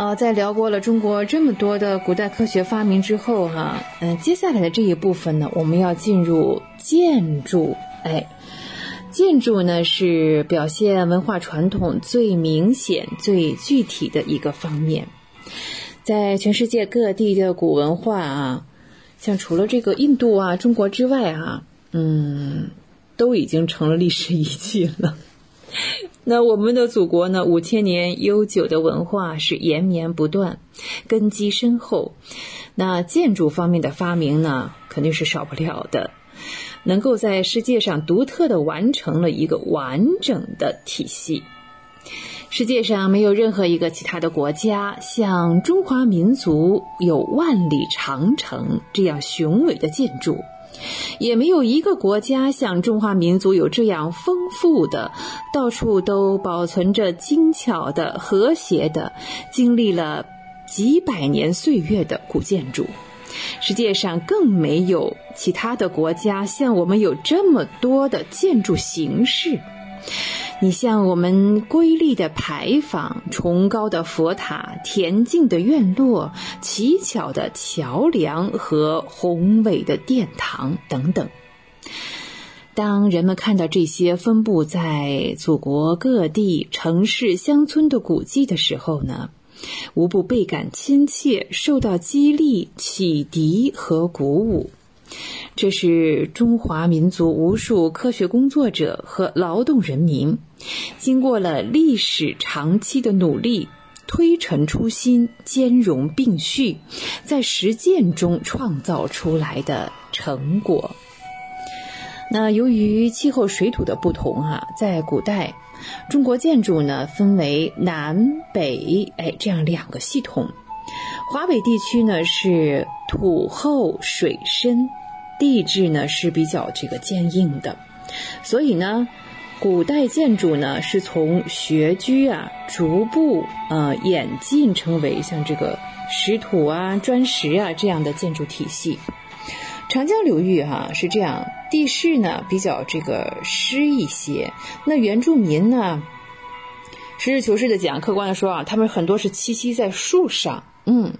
啊，在聊过了中国这么多的古代科学发明之后，哈，嗯，接下来的这一部分呢，我们要进入建筑。哎，建筑呢是表现文化传统最明显、最具体的一个方面。在全世界各地的古文化啊，像除了这个印度啊、中国之外啊，嗯，都已经成了历史遗迹了。那我们的祖国呢？五千年悠久的文化是延绵不断，根基深厚。那建筑方面的发明呢，肯定是少不了的，能够在世界上独特的完成了一个完整的体系。世界上没有任何一个其他的国家像中华民族有万里长城这样雄伟的建筑。也没有一个国家像中华民族有这样丰富的、到处都保存着精巧的、和谐的、经历了几百年岁月的古建筑。世界上更没有其他的国家像我们有这么多的建筑形式。你像我们瑰丽的牌坊、崇高的佛塔、恬静的院落、奇巧的桥梁和宏伟的殿堂等等。当人们看到这些分布在祖国各地城市乡村的古迹的时候呢，无不倍感亲切，受到激励、启迪和鼓舞。这是中华民族无数科学工作者和劳动人民，经过了历史长期的努力，推陈出新、兼容并蓄，在实践中创造出来的成果。那由于气候水土的不同，哈，在古代，中国建筑呢分为南北哎这样两个系统，华北地区呢是土厚水深。地质呢是比较这个坚硬的，所以呢，古代建筑呢是从穴居啊逐步呃演进成为像这个石土啊砖石啊这样的建筑体系。长江流域哈是这样，地势呢比较这个湿一些。那原住民呢，实事求是的讲，客观的说啊，他们很多是栖息在树上，嗯，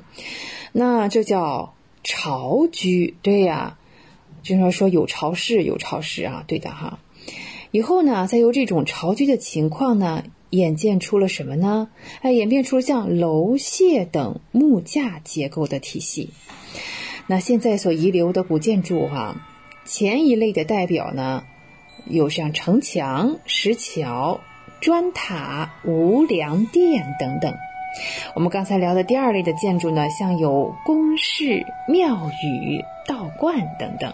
那这叫巢居，对呀。经常说有巢氏，有巢氏啊，对的哈。以后呢，再由这种巢居的情况呢，演变出了什么呢？哎，演变出了像楼榭等木架结构的体系。那现在所遗留的古建筑哈，前一类的代表呢，有像城墙、石桥、砖塔、无梁殿等等。我们刚才聊的第二类的建筑呢，像有宫室、庙宇、道观等等。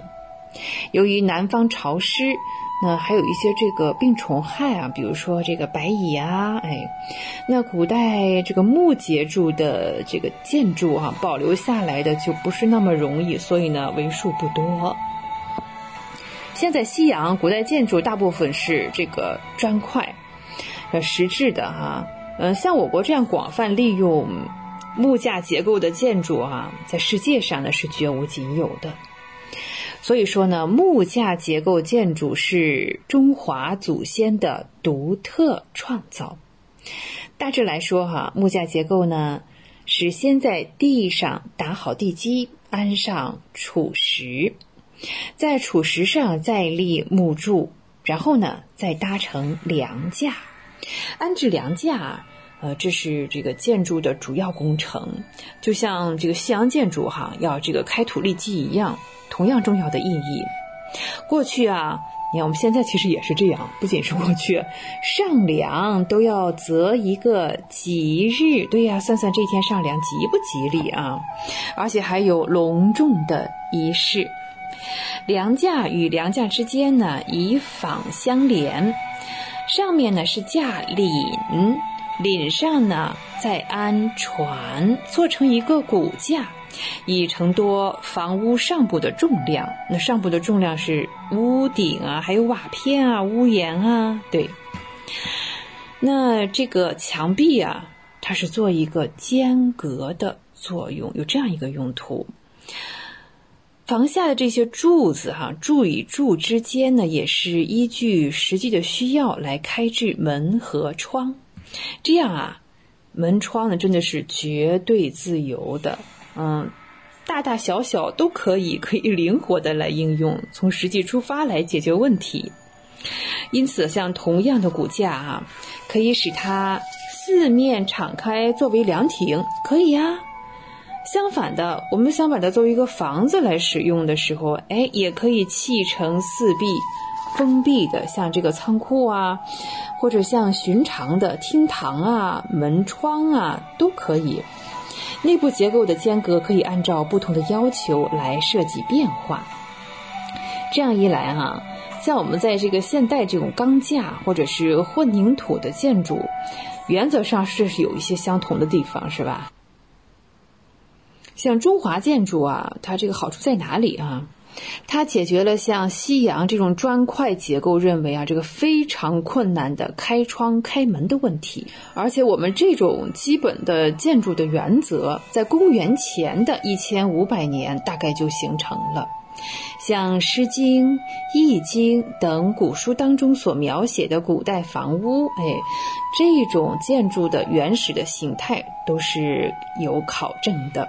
由于南方潮湿，那还有一些这个病虫害啊，比如说这个白蚁啊，哎，那古代这个木结构的这个建筑哈，保留下来的就不是那么容易，所以呢为数不多。现在西洋古代建筑大部分是这个砖块，呃，石质的哈，嗯，像我国这样广泛利用木架结构的建筑啊，在世界上呢是绝无仅有的。所以说呢，木架结构建筑是中华祖先的独特创造。大致来说，哈，木架结构呢是先在地上打好地基，安上础石，在础石上再立木柱，然后呢再搭成梁架。安置梁架，呃，这是这个建筑的主要工程，就像这个西洋建筑哈要这个开土立基一样。同样重要的意义。过去啊，你看我们现在其实也是这样，不仅是过去，上梁都要择一个吉日，对呀，算算这天上梁吉不吉利啊？而且还有隆重的仪式。梁架与梁架之间呢，以坊相连，上面呢是架檩，顶上呢再安船，做成一个骨架，以承多房屋上部的重量。那上部的重量是屋顶啊，还有瓦片啊、屋檐啊。对，那这个墙壁啊，它是做一个间隔的作用，有这样一个用途。房下的这些柱子，哈，柱与柱之间呢，也是依据实际的需要来开制门和窗。这样啊，门窗呢真的是绝对自由的，嗯，大大小小都可以，可以灵活的来应用，从实际出发来解决问题。因此，像同样的骨架啊，可以使它四面敞开作为凉亭，可以呀。相反的，我们想把它作为一个房子来使用的时候，哎，也可以砌成四壁封闭的，像这个仓库啊，或者像寻常的厅堂啊、门窗啊，都可以。内部结构的间隔可以按照不同的要求来设计变化。这样一来哈，像我们在这个现代这种钢架或者是混凝土的建筑，原则上是有一些相同的地方，是吧？像中华建筑啊，它这个好处在哪里啊？它解决了像西洋这种砖块结构认为啊这个非常困难的开窗开门的问题。而且我们这种基本的建筑的原则，在公元前的一千五百年大概就形成了。像《诗经》《易经》等古书当中所描写的古代房屋，哎，这种建筑的原始的形态都是有考证的。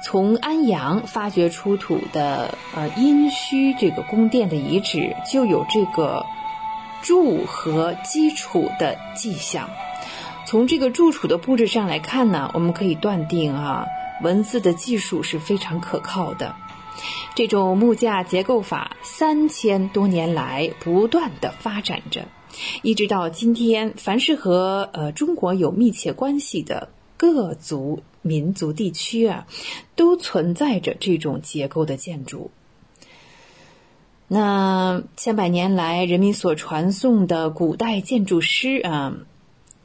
从安阳发掘出土的呃殷墟这个宫殿的遗址，就有这个柱和基础的迹象。从这个柱础的布置上来看呢，我们可以断定啊，文字的技术是非常可靠的。这种木架结构法三千多年来不断的发展着，一直到今天，凡是和呃中国有密切关系的各族。民族地区啊，都存在着这种结构的建筑。那千百年来，人民所传颂的古代建筑师啊。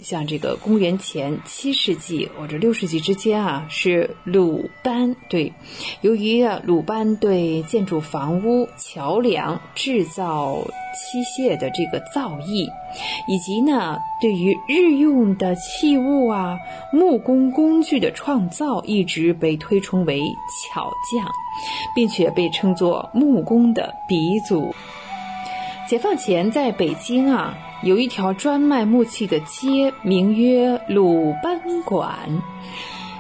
像这个公元前七世纪或者六世纪之间啊，是鲁班对。由于啊鲁班对建筑房屋、桥梁、制造器械的这个造诣，以及呢对于日用的器物啊、木工工具的创造，一直被推崇为巧匠，并且被称作木工的鼻祖。解放前在北京啊。有一条专卖木器的街，名曰鲁班馆。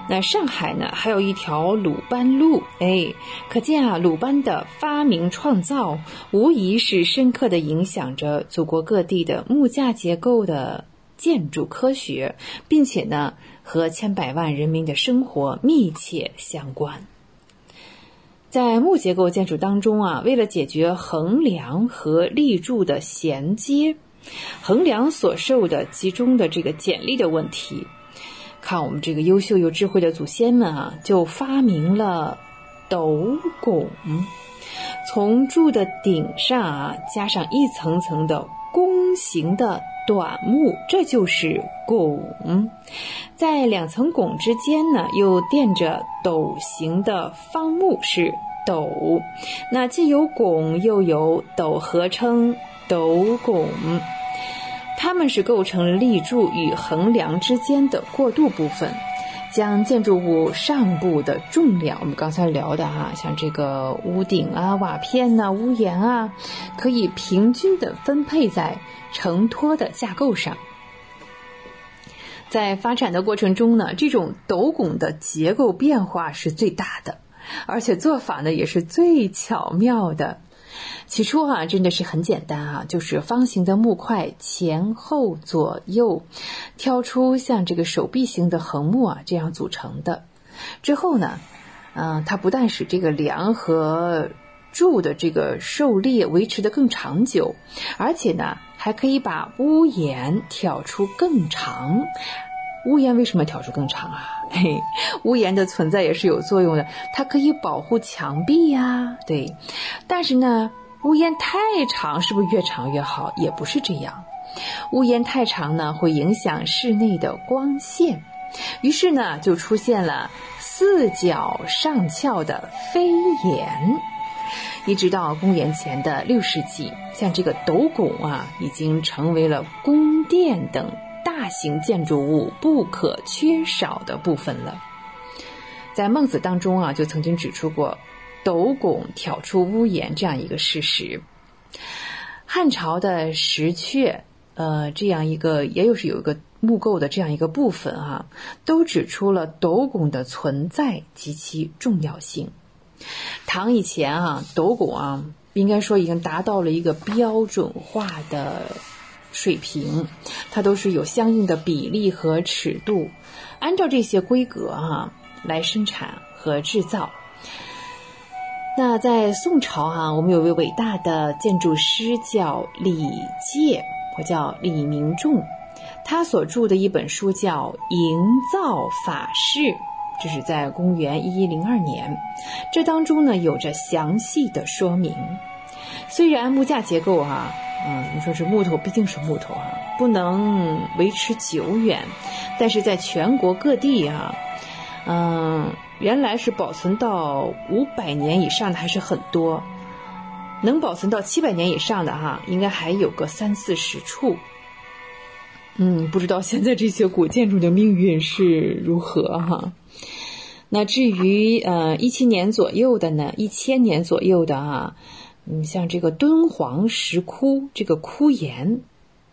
那上海呢，还有一条鲁班路。哎，可见啊，鲁班的发明创造，无疑是深刻的影响着祖国各地的木架结构的建筑科学，并且呢，和千百万人民的生活密切相关。在木结构建筑当中啊，为了解决横梁和立柱的衔接。衡量所受的集中的这个简力的问题，看我们这个优秀又智慧的祖先们啊，就发明了斗拱，从柱的顶上啊加上一层层的弓形的短木，这就是拱；在两层拱之间呢，又垫着斗形的方木，是斗。那既有拱又有斗，合称。斗拱，它们是构成立柱与横梁之间的过渡部分，将建筑物上部的重量，我们刚才聊的哈，像这个屋顶啊、瓦片呐、屋檐啊，可以平均的分配在承托的架构上。在发展的过程中呢，这种斗拱的结构变化是最大的，而且做法呢也是最巧妙的。起初啊，真的是很简单啊，就是方形的木块前后左右挑出像这个手臂形的横木啊，这样组成的。之后呢，嗯，它不但使这个梁和柱的这个受力维持的更长久，而且呢，还可以把屋檐挑出更长。屋檐为什么挑出更长啊？嘿，屋檐的存在也是有作用的，它可以保护墙壁呀。对，但是呢。屋檐太长，是不是越长越好？也不是这样。屋檐太长呢，会影响室内的光线，于是呢，就出现了四角上翘的飞檐。一直到公元前的六世纪，像这个斗拱啊，已经成为了宫殿等大型建筑物不可缺少的部分了。在《孟子》当中啊，就曾经指出过“斗拱挑出屋檐”这样一个事实。汉朝的石阙，呃，这样一个也有是有一个木构的这样一个部分哈，都指出了斗拱的存在及其重要性。唐以前啊，斗拱啊，应该说已经达到了一个标准化的水平，它都是有相应的比例和尺度，按照这些规格哈来生产和制造。那在宋朝啊，我们有位伟大的建筑师叫李诫，或叫李明仲，他所著的一本书叫《营造法式》。这是在公元一一零二年，这当中呢有着详细的说明。虽然木架结构哈，嗯，你说是木头，毕竟是木头啊，不能维持久远，但是在全国各地啊，嗯，原来是保存到五百年以上的还是很多，能保存到七百年以上的哈，应该还有个三四十处。嗯，不知道现在这些古建筑的命运是如何哈。那至于呃一七年左右的呢，一千年左右的啊，嗯，像这个敦煌石窟这个窟檐，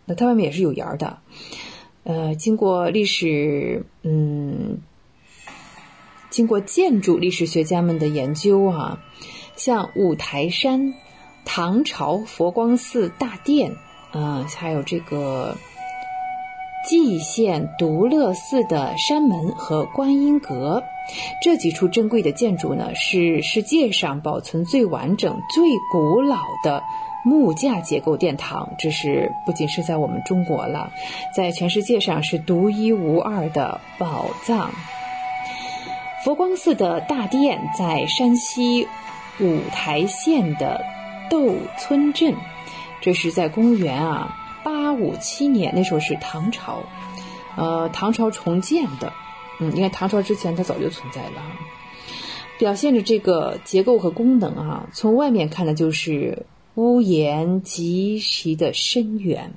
那它外面也是有檐的，呃，经过历史嗯，经过建筑历史学家们的研究啊，像五台山唐朝佛光寺大殿啊，还有这个蓟县独乐寺的山门和观音阁。这几处珍贵的建筑呢，是世界上保存最完整、最古老的木架结构殿堂。这是不仅是在我们中国了，在全世界上是独一无二的宝藏。佛光寺的大殿在山西五台县的窦村镇，这是在公元啊八五七年，那时候是唐朝，呃，唐朝重建的。嗯，你看唐朝之前它早就存在了，表现着这个结构和功能啊。从外面看呢，就是屋檐极其的深远，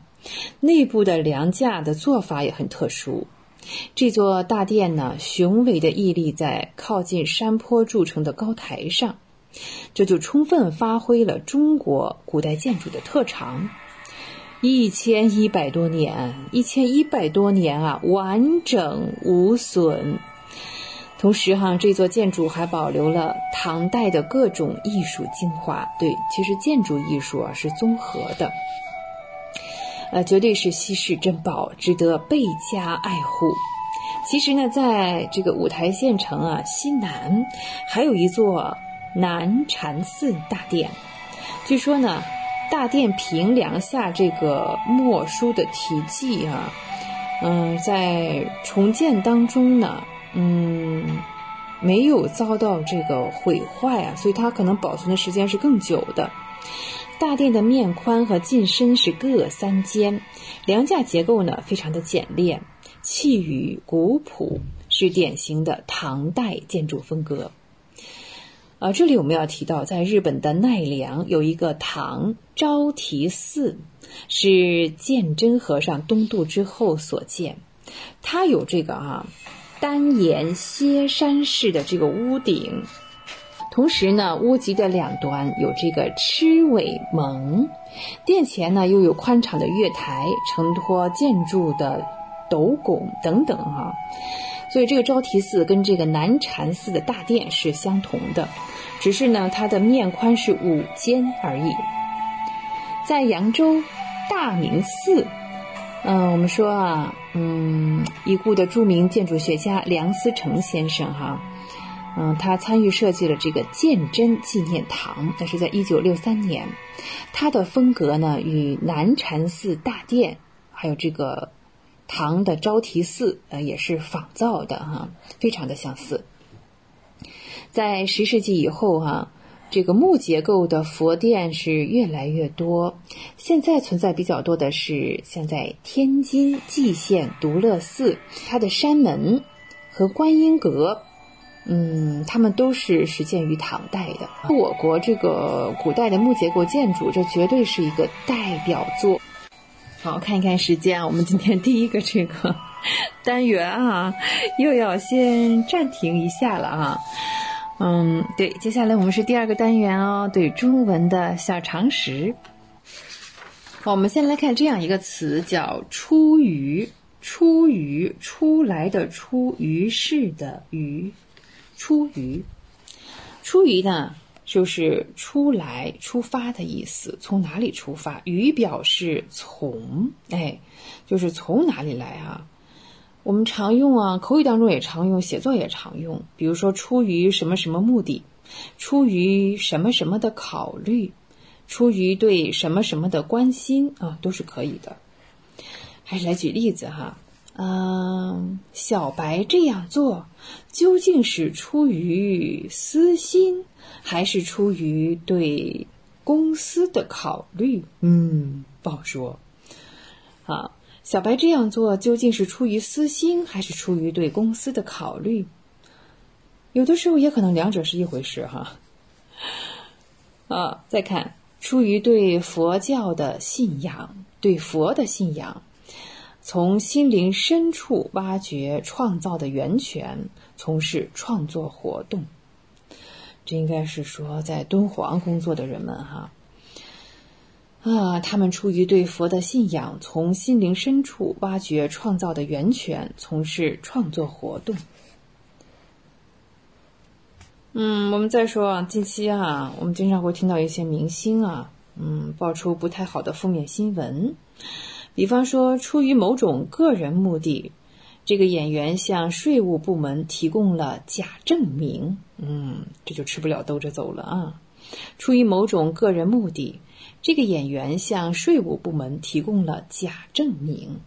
内部的梁架的做法也很特殊。这座大殿呢，雄伟的屹立在靠近山坡筑成的高台上，这就充分发挥了中国古代建筑的特长。一千一百多年，一千一百多年啊，完整无损。同时哈，这座建筑还保留了唐代的各种艺术精华。对，其实建筑艺术啊是综合的，呃，绝对是稀世珍宝，值得倍加爱护。其实呢，在这个五台县城啊西南，还有一座南禅寺大殿，据说呢。大殿平梁下这个墨书的题记啊，嗯，在重建当中呢，嗯，没有遭到这个毁坏啊，所以它可能保存的时间是更久的。大殿的面宽和进深是各三间，梁架结构呢非常的简练，气宇古朴，是典型的唐代建筑风格。啊，这里我们要提到，在日本的奈良有一个唐招提寺，是鉴真和尚东渡之后所建。它有这个啊单檐歇山式的这个屋顶，同时呢，屋脊的两端有这个螭尾门，殿前呢又有宽敞的月台，承托建筑的斗拱等等哈。所以这个招提寺跟这个南禅寺的大殿是相同的。只是呢，它的面宽是五间而已。在扬州大明寺，嗯，我们说啊，嗯，已故的著名建筑学家梁思成先生哈，嗯，他参与设计了这个鉴真纪念堂，那是在一九六三年。他的风格呢，与南禅寺大殿还有这个唐的昭提寺呃，也是仿造的哈，非常的相似。在十世纪以后，哈，这个木结构的佛殿是越来越多。现在存在比较多的是，现在天津蓟县独乐寺，它的山门和观音阁，嗯，它们都是始建于唐代的。我国这个古代的木结构建筑，这绝对是一个代表作。好，看一看时间啊，我们今天第一个这个单元啊，又要先暂停一下了啊。嗯，对，接下来我们是第二个单元哦，对中文的小常识。好，我们先来看这样一个词，叫“出于”，“出于”出来的“出”于是的“于”，“出于”，“出于”呢，就是出来、出发的意思。从哪里出发？“于”表示从，哎，就是从哪里来啊？我们常用啊，口语当中也常用，写作也常用。比如说，出于什么什么目的，出于什么什么的考虑，出于对什么什么的关心啊，都是可以的。还是来举例子哈，嗯，小白这样做究竟是出于私心，还是出于对公司的考虑？嗯，不好说。啊。小白这样做究竟是出于私心，还是出于对公司的考虑？有的时候也可能两者是一回事，哈。啊，再看，出于对佛教的信仰，对佛的信仰，从心灵深处挖掘创造的源泉，从事创作活动。这应该是说，在敦煌工作的人们，哈。啊，他们出于对佛的信仰，从心灵深处挖掘创造的源泉，从事创作活动。嗯，我们再说啊，近期啊，我们经常会听到一些明星啊，嗯，爆出不太好的负面新闻，比方说，出于某种个人目的，这个演员向税务部门提供了假证明，嗯，这就吃不了兜着走了啊。出于某种个人目的。这个演员向税务部门提供了假证明。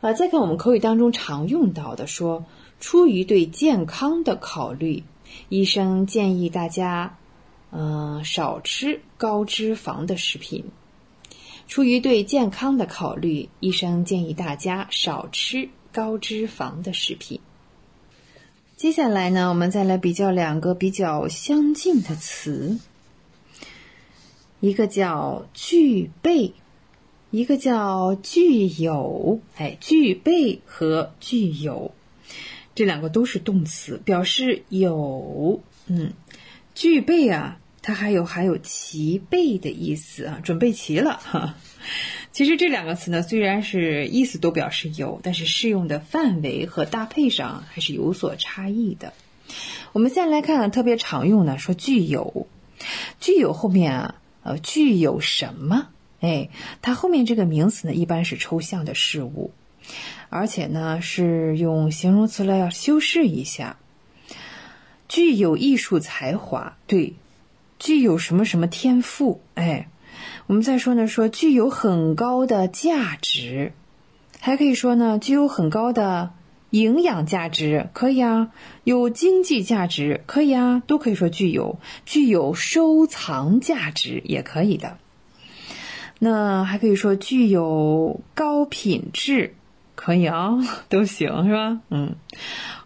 啊，再看我们口语当中常用到的，说出于对健康的考虑，医生建议大家，嗯，少吃高脂肪的食品。出于对健康的考虑，医生建议大家少吃高脂肪的食品。接下来呢，我们再来比较两个比较相近的词。一个叫具备，一个叫具有。哎，具备和具有这两个都是动词，表示有。嗯，具备啊，它还有还有齐备的意思啊，准备齐了哈。其实这两个词呢，虽然是意思都表示有，但是适用的范围和搭配上还是有所差异的。我们先来看特别常用的，说具有，具有后面啊。呃，具有什么？哎，它后面这个名词呢，一般是抽象的事物，而且呢是用形容词来要修饰一下。具有艺术才华，对，具有什么什么天赋？哎，我们再说呢，说具有很高的价值，还可以说呢，具有很高的。营养价值可以啊，有经济价值可以啊，都可以说具有，具有收藏价值也可以的。那还可以说具有高品质，可以啊，都行是吧？嗯，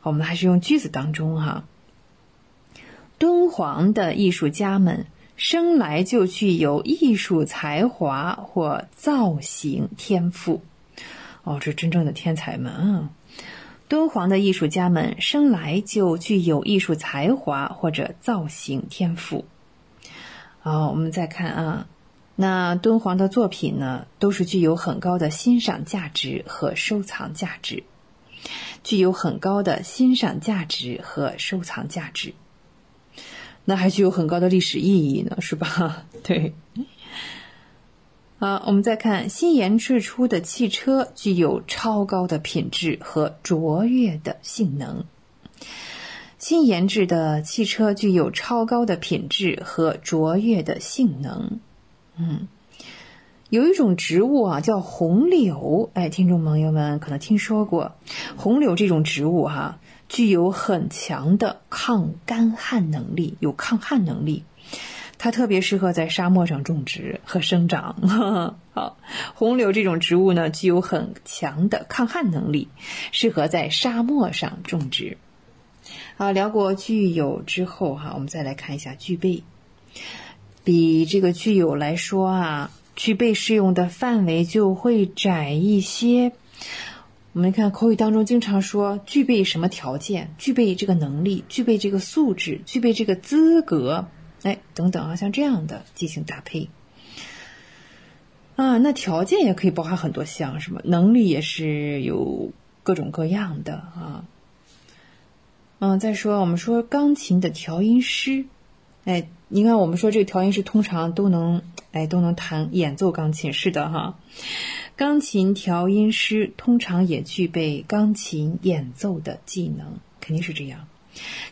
我们还是用句子当中哈。敦煌的艺术家们生来就具有艺术才华或造型天赋。哦，这真正的天才们啊！敦煌的艺术家们生来就具有艺术才华或者造型天赋。好，我们再看啊，那敦煌的作品呢，都是具有很高的欣赏价值和收藏价值，具有很高的欣赏价值和收藏价值。那还具有很高的历史意义呢，是吧？对。好，我们再看新研制出的汽车具有超高的品质和卓越的性能。新研制的汽车具有超高的品质和卓越的性能。嗯，有一种植物啊，叫红柳。哎，听众朋友们可能听说过，红柳这种植物哈，具有很强的抗干旱能力，有抗旱能力。它特别适合在沙漠上种植和生长。好，红柳这种植物呢，具有很强的抗旱能力，适合在沙漠上种植。好，聊过具有之后哈，我们再来看一下具备。比这个具有来说啊。具备适用的范围就会窄一些。我们看口语当中经常说具备什么条件，具备这个能力，具备这个素质，具备这个资格，哎，等等啊，像这样的进行搭配。啊，那条件也可以包含很多项，是吗？能力也是有各种各样的啊。嗯，再说我们说钢琴的调音师，哎。你看，我们说这个调音师通常都能，哎，都能弹演奏钢琴，是的哈。钢琴调音师通常也具备钢琴演奏的技能，肯定是这样。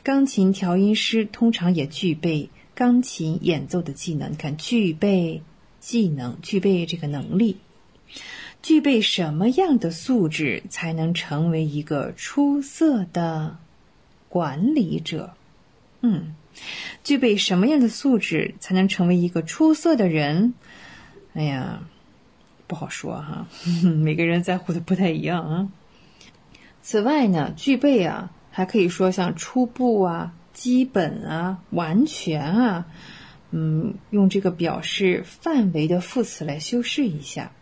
钢琴调音师通常也具备钢琴演奏的技能。你看，具备技能，具备这个能力，具备什么样的素质才能成为一个出色的管理者？嗯。具备什么样的素质才能成为一个出色的人？哎呀，不好说哈，每个人在乎的不太一样啊。此外呢，具备啊，还可以说像初步啊、基本啊、完全啊，嗯，用这个表示范围的副词来修饰一下。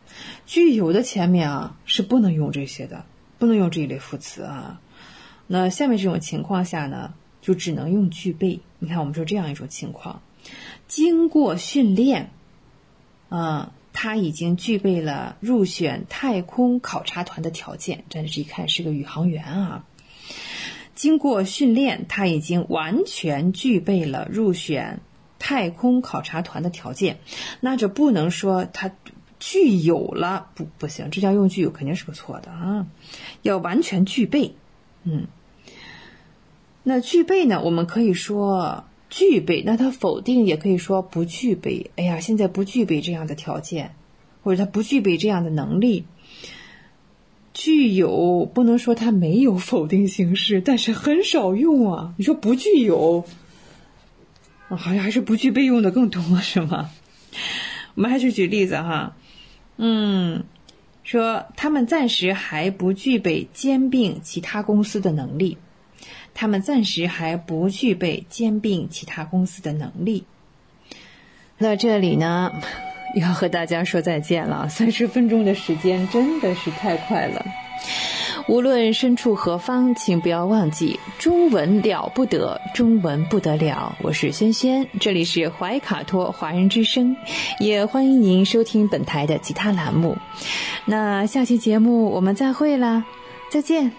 具有的前面啊是不能用这些的，不能用这一类副词啊。那下面这种情况下呢？就只能用具备。你看，我们说这样一种情况，经过训练，啊，他已经具备了入选太空考察团的条件。这是一看是个宇航员啊。经过训练，他已经完全具备了入选太空考察团的条件。那这不能说他具有了，不不行，这叫用具有肯定是个错的啊，要完全具备，嗯。那具备呢？我们可以说具备，那它否定也可以说不具备。哎呀，现在不具备这样的条件，或者他不具备这样的能力。具有不能说它没有否定形式，但是很少用啊。你说不具有，好像还是不具备用的更多，是吗？我们还是举例子哈，嗯，说他们暂时还不具备兼并其他公司的能力。他们暂时还不具备兼并其他公司的能力。那这里呢，要和大家说再见了。三十分钟的时间真的是太快了。无论身处何方，请不要忘记中文了不得，中文不得了。我是轩轩，这里是怀卡托华人之声，也欢迎您收听本台的其他栏目。那下期节目我们再会啦，再见。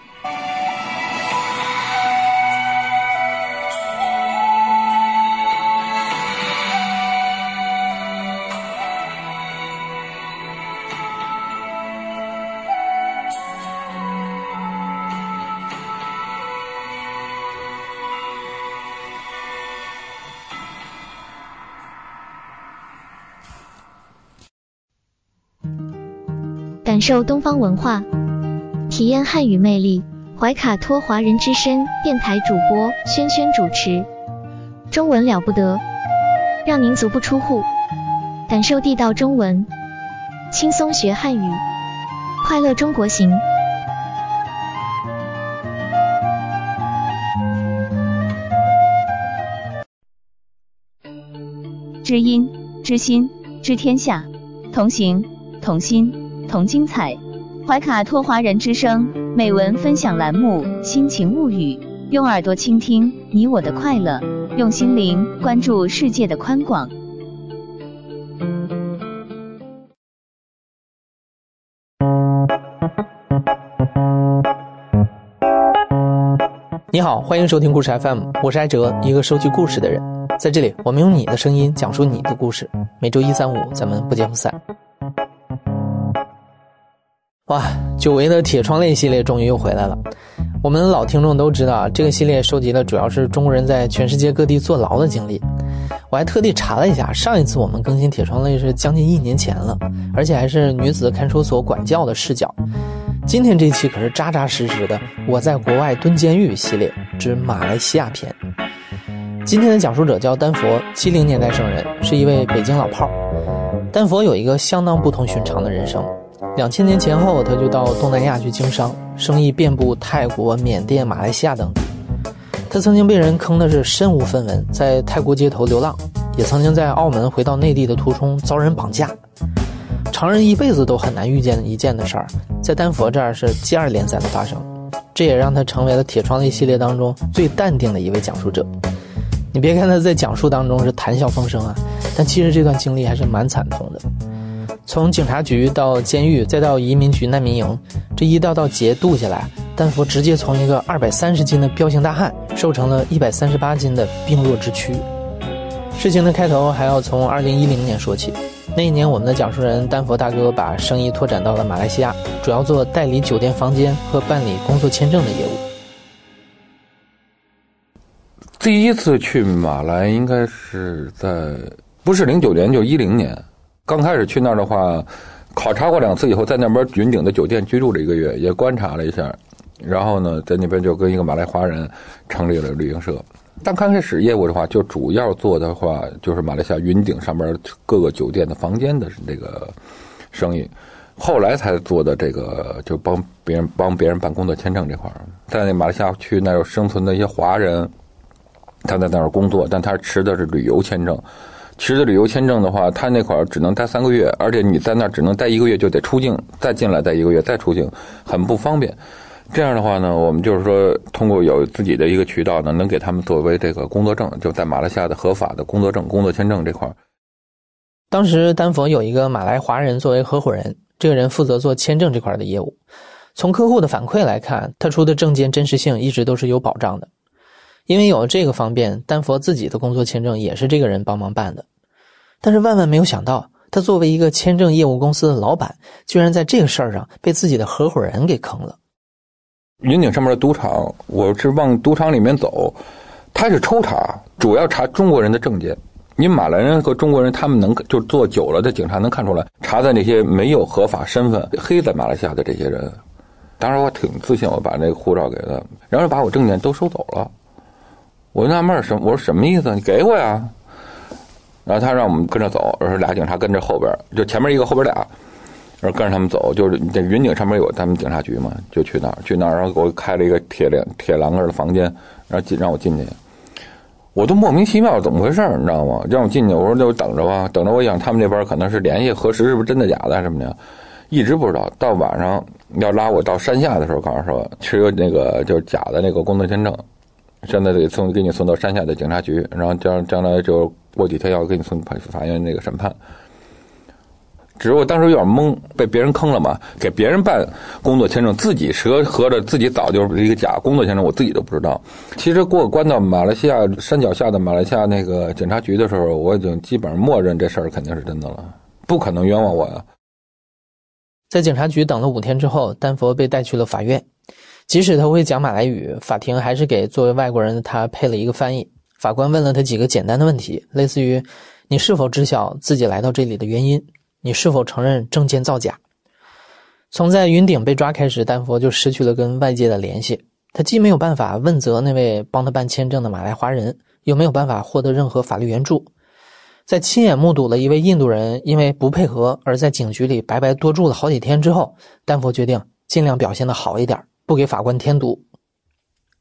受东方文化，体验汉语魅力。怀卡托华人之声电台主播轩轩主持，中文了不得，让您足不出户，感受地道中文，轻松学汉语，快乐中国行。知音，知心，知天下，同行，同心。同精彩，怀卡托华人之声美文分享栏目《心情物语》，用耳朵倾听你我的快乐，用心灵关注世界的宽广。你好，欢迎收听故事 FM，我是艾哲，一个收集故事的人。在这里，我们用你的声音讲述你的故事。每周一、三、五，咱们不见不散。哇，久违的铁窗泪系列终于又回来了。我们老听众都知道，这个系列收集的主要是中国人在全世界各地坐牢的经历。我还特地查了一下，上一次我们更新铁窗泪是将近一年前了，而且还是女子看守所管教的视角。今天这期可是扎扎实实的我在国外蹲监狱系列之马来西亚篇。今天的讲述者叫丹佛，七零年代生人，是一位北京老炮儿。丹佛有一个相当不同寻常的人生。两千年前后，他就到东南亚去经商，生意遍布泰国、缅甸、马来西亚等地。他曾经被人坑的是身无分文，在泰国街头流浪，也曾经在澳门回到内地的途中遭人绑架。常人一辈子都很难遇见一件的事儿，在丹佛这儿是接二连三的发生，这也让他成为了铁窗泪系列当中最淡定的一位讲述者。你别看他在讲述当中是谈笑风生啊，但其实这段经历还是蛮惨痛的。从警察局到监狱，再到移民局难民营，这一道道劫渡下来，丹佛直接从一个二百三十斤的彪形大汉，瘦成了一百三十八斤的病弱之躯。事情的开头还要从二零一零年说起。那一年，我们的讲述人丹佛大哥把生意拓展到了马来西亚，主要做代理酒店房间和办理工作签证的业务。第一次去马来应该是在不是零九年就一零年。刚开始去那儿的话，考察过两次以后，在那边云顶的酒店居住了一个月，也观察了一下，然后呢，在那边就跟一个马来华人成立了旅行社。但刚开始业务的话，就主要做的话就是马来西亚云顶上边各个酒店的房间的这个生意，后来才做的这个就帮别人帮别人办工作签证这块儿，在马来西亚去那儿生存的一些华人，他在那儿工作，但他持的是旅游签证。持的旅游签证的话，他那块儿只能待三个月，而且你在那儿只能待一个月就得出境，再进来待一个月再出境，很不方便。这样的话呢，我们就是说通过有自己的一个渠道呢，能给他们作为这个工作证，就在马来西亚的合法的工作证、工作签证这块儿。当时丹佛有一个马来华人作为合伙人，这个人负责做签证这块的业务。从客户的反馈来看，他出的证件真实性一直都是有保障的。因为有了这个方便，丹佛自己的工作签证也是这个人帮忙办的。但是万万没有想到，他作为一个签证业务公司的老板，居然在这个事儿上被自己的合伙人给坑了。云顶上面的赌场，我是往赌场里面走，他是抽查，主要查中国人的证件。你马来人和中国人，他们能就做久了的警察能看出来，查的那些没有合法身份、黑在马来西亚的这些人。当时我挺自信，我把那个护照给他，然后把我证件都收走了。我就纳闷儿什我说什么意思？你给我呀！然后他让我们跟着走，说俩警察跟着后边，就前面一个，后边俩，然后跟着他们走，就是这云顶上面有他们警察局嘛，就去那儿，去那儿，然后给我开了一个铁链铁栏杆的房间，然后进让我进去，我都莫名其妙怎么回事你知道吗？让我进去，我说就等着吧，等着。我想他们那边可能是联系核实是不是真的假的什么的，一直不知道。到晚上要拉我到山下的时候，告诉说持有那个就是假的那个工作签证。现在得送给你送到山下的警察局，然后将将来就过几天要给你送法法院那个审判。只是我当时有点懵，被别人坑了嘛？给别人办工作签证，自己合合着自己早就是一个假工作签证，我自己都不知道。其实过关到马来西亚山脚下的马来西亚那个警察局的时候，我已经基本上默认这事儿肯定是真的了，不可能冤枉我呀。在警察局等了五天之后，丹佛被带去了法院。即使他会讲马来语，法庭还是给作为外国人的他配了一个翻译。法官问了他几个简单的问题，类似于：你是否知晓自己来到这里的原因？你是否承认证件造假？从在云顶被抓开始，丹佛就失去了跟外界的联系。他既没有办法问责那位帮他办签证的马来华人，又没有办法获得任何法律援助。在亲眼目睹了一位印度人因为不配合而在警局里白白多住了好几天之后，丹佛决定尽量表现的好一点。不给法官添堵，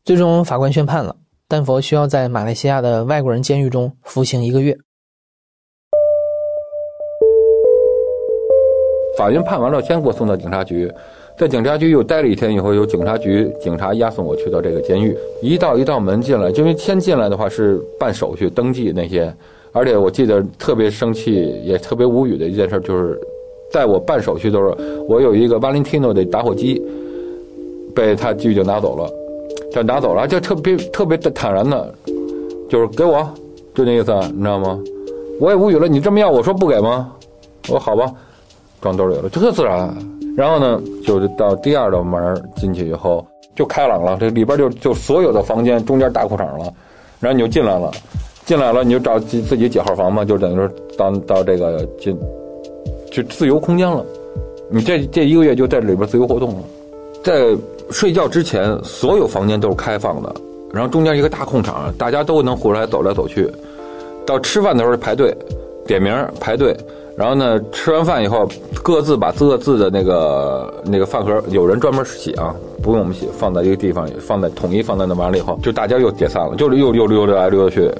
最终法官宣判了，丹佛需要在马来西亚的外国人监狱中服刑一个月。法院判完了，先给我送到警察局，在警察局又待了一天，以后由警察局警察押送我去到这个监狱。一道一道门进来，因为先进来的话是办手续、登记那些，而且我记得特别生气，也特别无语的一件事，就是在我办手续的时候，我有一个 Valentino 的打火机。被他局就拿走了，就拿走了，就特别特别的坦然的，就是给我，就那意思，你知道吗？我也无语了，你这么要，我说不给吗？我说好吧，装兜里了，就特自然。然后呢，就是到第二道门进去以后，就开朗了，这里边就就所有的房间中间大裤衩了，然后你就进来了，进来了你就找自自己几号房嘛，就等于说到到这个进就自由空间了。你这这一个月就在里边自由活动了。在睡觉之前，所有房间都是开放的，然后中间一个大空场，大家都能出来走来走去。到吃饭的时候排队，点名排队。然后呢，吃完饭以后，各自把各自的那个那个饭盒，有人专门洗啊，不用我们洗，放在一个地方，放在统一放在那完了以后，就大家又解散了，就是又又溜达来溜达去，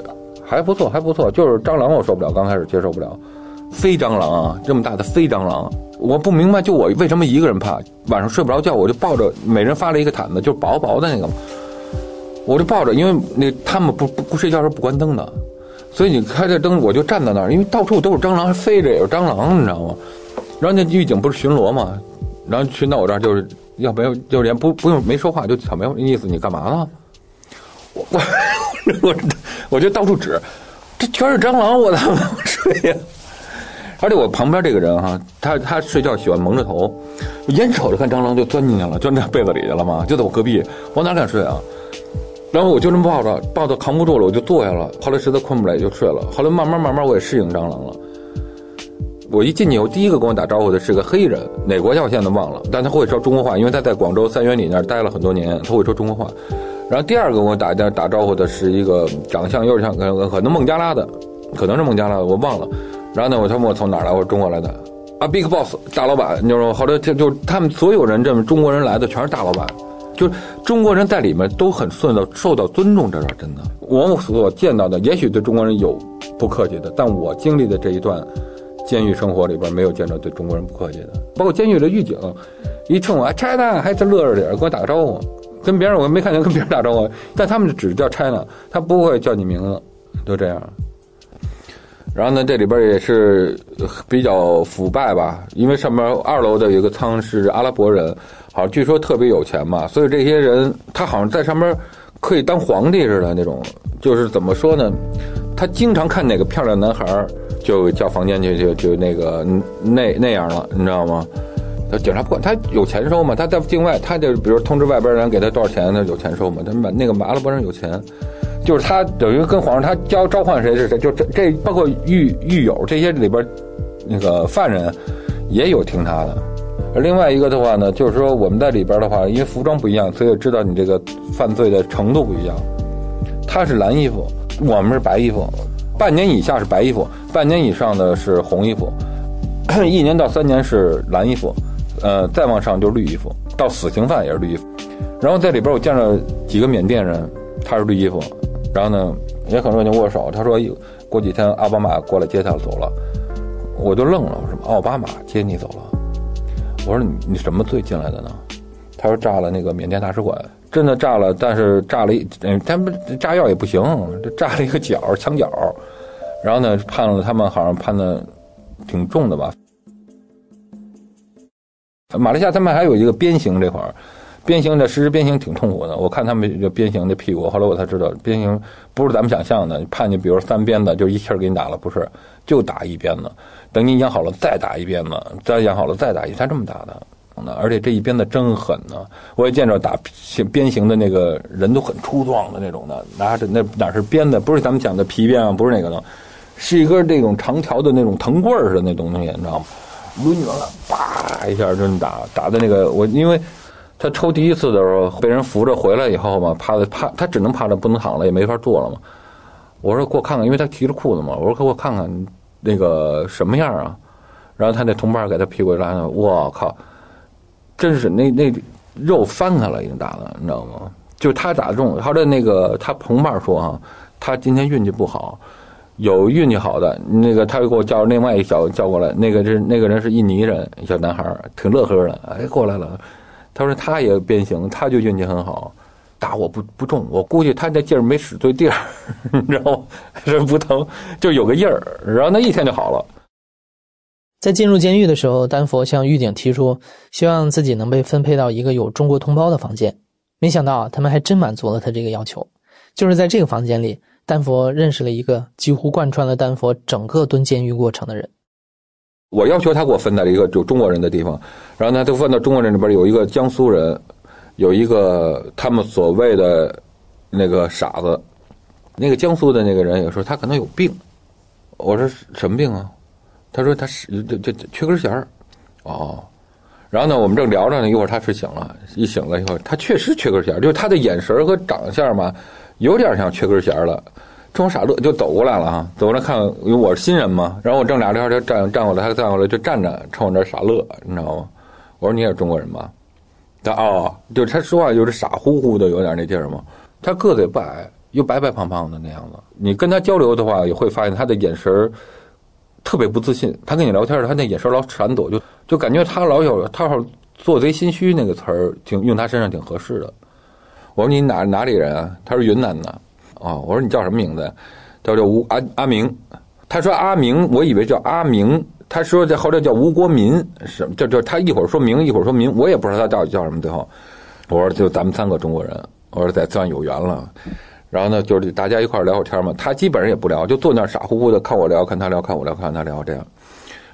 还不错，还不错。就是蟑螂我受不了，刚开始接受不了，飞蟑螂啊，这么大的飞蟑螂，我不明白，就我为什么一个人怕，晚上睡不着觉，我就抱着，每人发了一个毯子，就薄薄的那个，我就抱着，因为那他们不不不睡觉时候不关灯的。所以你开着灯，我就站在那儿，因为到处都是蟑螂，还飞着也是蟑螂，你知道吗？然后那狱警不是巡逻嘛，然后巡到我这儿，就是要不要就连不不用没说话就草莓意思，你干嘛呢？我我我我就到处指，这全是蟑螂，我怎么睡呀？而且我旁边这个人哈，他他睡觉喜欢蒙着头，眼瞅着看蟑螂就钻进去了，钻在被子里去了嘛，就在我隔壁，我哪敢睡啊？然后我就这么抱着，抱着扛不住了，我就坐下了。后来实在困不来，就睡了。后来慢慢慢慢，我也适应蟑螂了。我一进去，我第一个跟我打招呼的是个黑人，哪国家我现在都忘了，但他会说中国话，因为他在广州三元里那儿待了很多年，他会说中国话。然后第二个跟我打打打招呼的是一个长相有点像可能孟加拉的，可能是孟加拉的，我忘了。然后呢，我他问我从哪儿来，我说中国来的。啊，Big Boss 大老板，你知道吗？后来就就他们所有人这么中国人来的全是大老板。就是中国人在里面都很受到受到尊重，这是真的。我所见到的，也许对中国人有不客气的，但我经历的这一段监狱生活里边，没有见着对中国人不客气的。包括监狱的狱警，一冲我 China，还乐着脸跟我打个招呼，跟别人我没看见跟别人打招呼，但他们只叫 China，他不会叫你名字，都这样。然后呢，这里边也是比较腐败吧，因为上面二楼的有一个仓是阿拉伯人。好像，据说特别有钱嘛，所以这些人他好像在上面可以当皇帝似的那种，就是怎么说呢？他经常看哪个漂亮男孩就叫房间去，就就那个那那样了，你知道吗？警察不管，他有钱收嘛，他在境外，他就比如通知外边人给他多少钱，他有钱收嘛。他们那个阿拉伯人有钱，就是他等于跟皇上他交召唤谁是谁，就这这包括狱狱友这些里边那个犯人也有听他的。而另外一个的话呢，就是说我们在里边的话，因为服装不一样，所以知道你这个犯罪的程度不一样。他是蓝衣服，我们是白衣服。半年以下是白衣服，半年以上的是红衣服，一年到三年是蓝衣服，呃，再往上就是绿衣服，到死刑犯也是绿衣服。然后在里边我见着几个缅甸人，他是绿衣服，然后呢也很热情握手。他说过几天奥巴马过来接他走了，我就愣了，我说奥巴马接你走了？我说你你什么罪进来的呢？他说炸了那个缅甸大使馆，真的炸了，但是炸了一，他们炸药也不行，这炸了一个角墙角，然后呢判了他们好像判的挺重的吧。马来西亚他们还有一个鞭刑这块儿，鞭刑的实施鞭刑挺痛苦的。我看他们就鞭刑的屁股，后来我才知道鞭刑不是咱们想象的，判你比如三鞭子就一气儿给你打了，不是，就打一鞭子。等你养好了再打一鞭子，再养好了再打一，他这么打的，而且这一鞭子真狠呢。我也见着打鞭刑的那个人都很粗壮的那种的，拿着那哪是鞭子，不是咱们讲的皮鞭啊，不是那个的，是一根这种长条的那种藤棍似的那东西，你知道吗？抡圆了，啪一下就打，打的那个我，因为他抽第一次的时候被人扶着回来以后嘛，趴着趴，他只能趴着不能躺了，也没法坐了嘛。我说给我看看，因为他提着裤子嘛，我说给我看看。那个什么样啊？然后他那同伴给他屁股一拉，我靠，真是那那肉翻开了，已经打的，你知道吗？就他打中，他的那个他同伴说啊，他今天运气不好，有运气好的那个，他又给我叫另外一小叫过来，那个是那个人是印尼人，小男孩挺乐呵的，哎，过来了，他说他也变形，他就运气很好。打我不不重，我估计他那劲儿没使对地儿，你知道吗？这不疼，就有个印儿，然后那一天就好了。在进入监狱的时候，丹佛向狱警提出，希望自己能被分配到一个有中国同胞的房间。没想到他们还真满足了他这个要求。就是在这个房间里，丹佛认识了一个几乎贯穿了丹佛整个蹲监狱过程的人。我要求他给我分在了一个就中国人的地方，然后呢，他分到中国人里边有一个江苏人。有一个他们所谓的那个傻子，那个江苏的那个人也说他可能有病。我说什么病啊？他说他是这这缺根弦儿。哦，然后呢，我们正聊着呢，一会儿他睡醒了，一醒了以后，他确实缺根弦儿，就是他的眼神和长相嘛，有点像缺根弦儿了。冲我傻乐，就走过来了哈，走过来看，因为我是新人嘛。然后我正俩聊天，站站过来，他站过来就站着，冲我这傻乐，你知道吗？我说你也是中国人吧？他哦，就是他说话就是傻乎乎的，有点那劲儿嘛。他个子也不矮，又白白胖胖的那样子。你跟他交流的话，也会发现他的眼神特别不自信。他跟你聊天，他那眼神老闪躲，就就感觉他老有他好做贼心虚那个词儿，挺用他身上挺合适的。我说你哪哪里人啊？他说云南的。啊，我说你叫什么名字？他叫吴阿阿明。他说阿明，我以为叫阿明。他说这后来叫吴国民，什么叫叫他一会儿说明，一会儿说明，我也不知道他到底叫什么。最后，我说就咱们三个中国人，我说咱算有缘了。然后呢，就是大家一块聊会天嘛。他基本上也不聊，就坐那傻乎乎的看我聊，看他聊，看我聊，看他聊这样。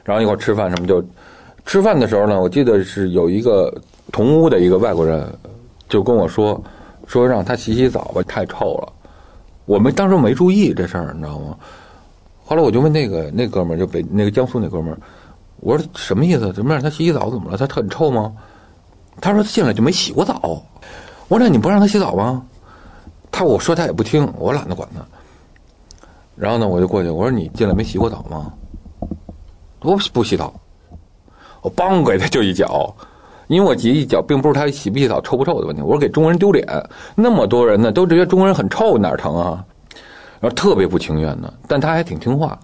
然后一块吃饭什么就吃饭的时候呢，我记得是有一个同屋的一个外国人就跟我说说让他洗洗澡吧，太臭了。我们当时没注意这事儿，你知道吗？后来我就问那个那哥们儿，就北那个江苏那哥们儿，我说什么意思？怎么让他洗洗澡？怎么了？他很臭吗？他说进来就没洗过澡。我说那你不让他洗澡吗？他我说他也不听，我懒得管他。然后呢，我就过去，我说你进来没洗过澡吗？我不洗澡。我梆给他就一脚。因为我挤一脚，并不是他洗不洗澡、臭不臭的问题，我是给中国人丢脸。那么多人呢，都觉得中国人很臭，哪疼啊？然后特别不情愿的，但他还挺听话，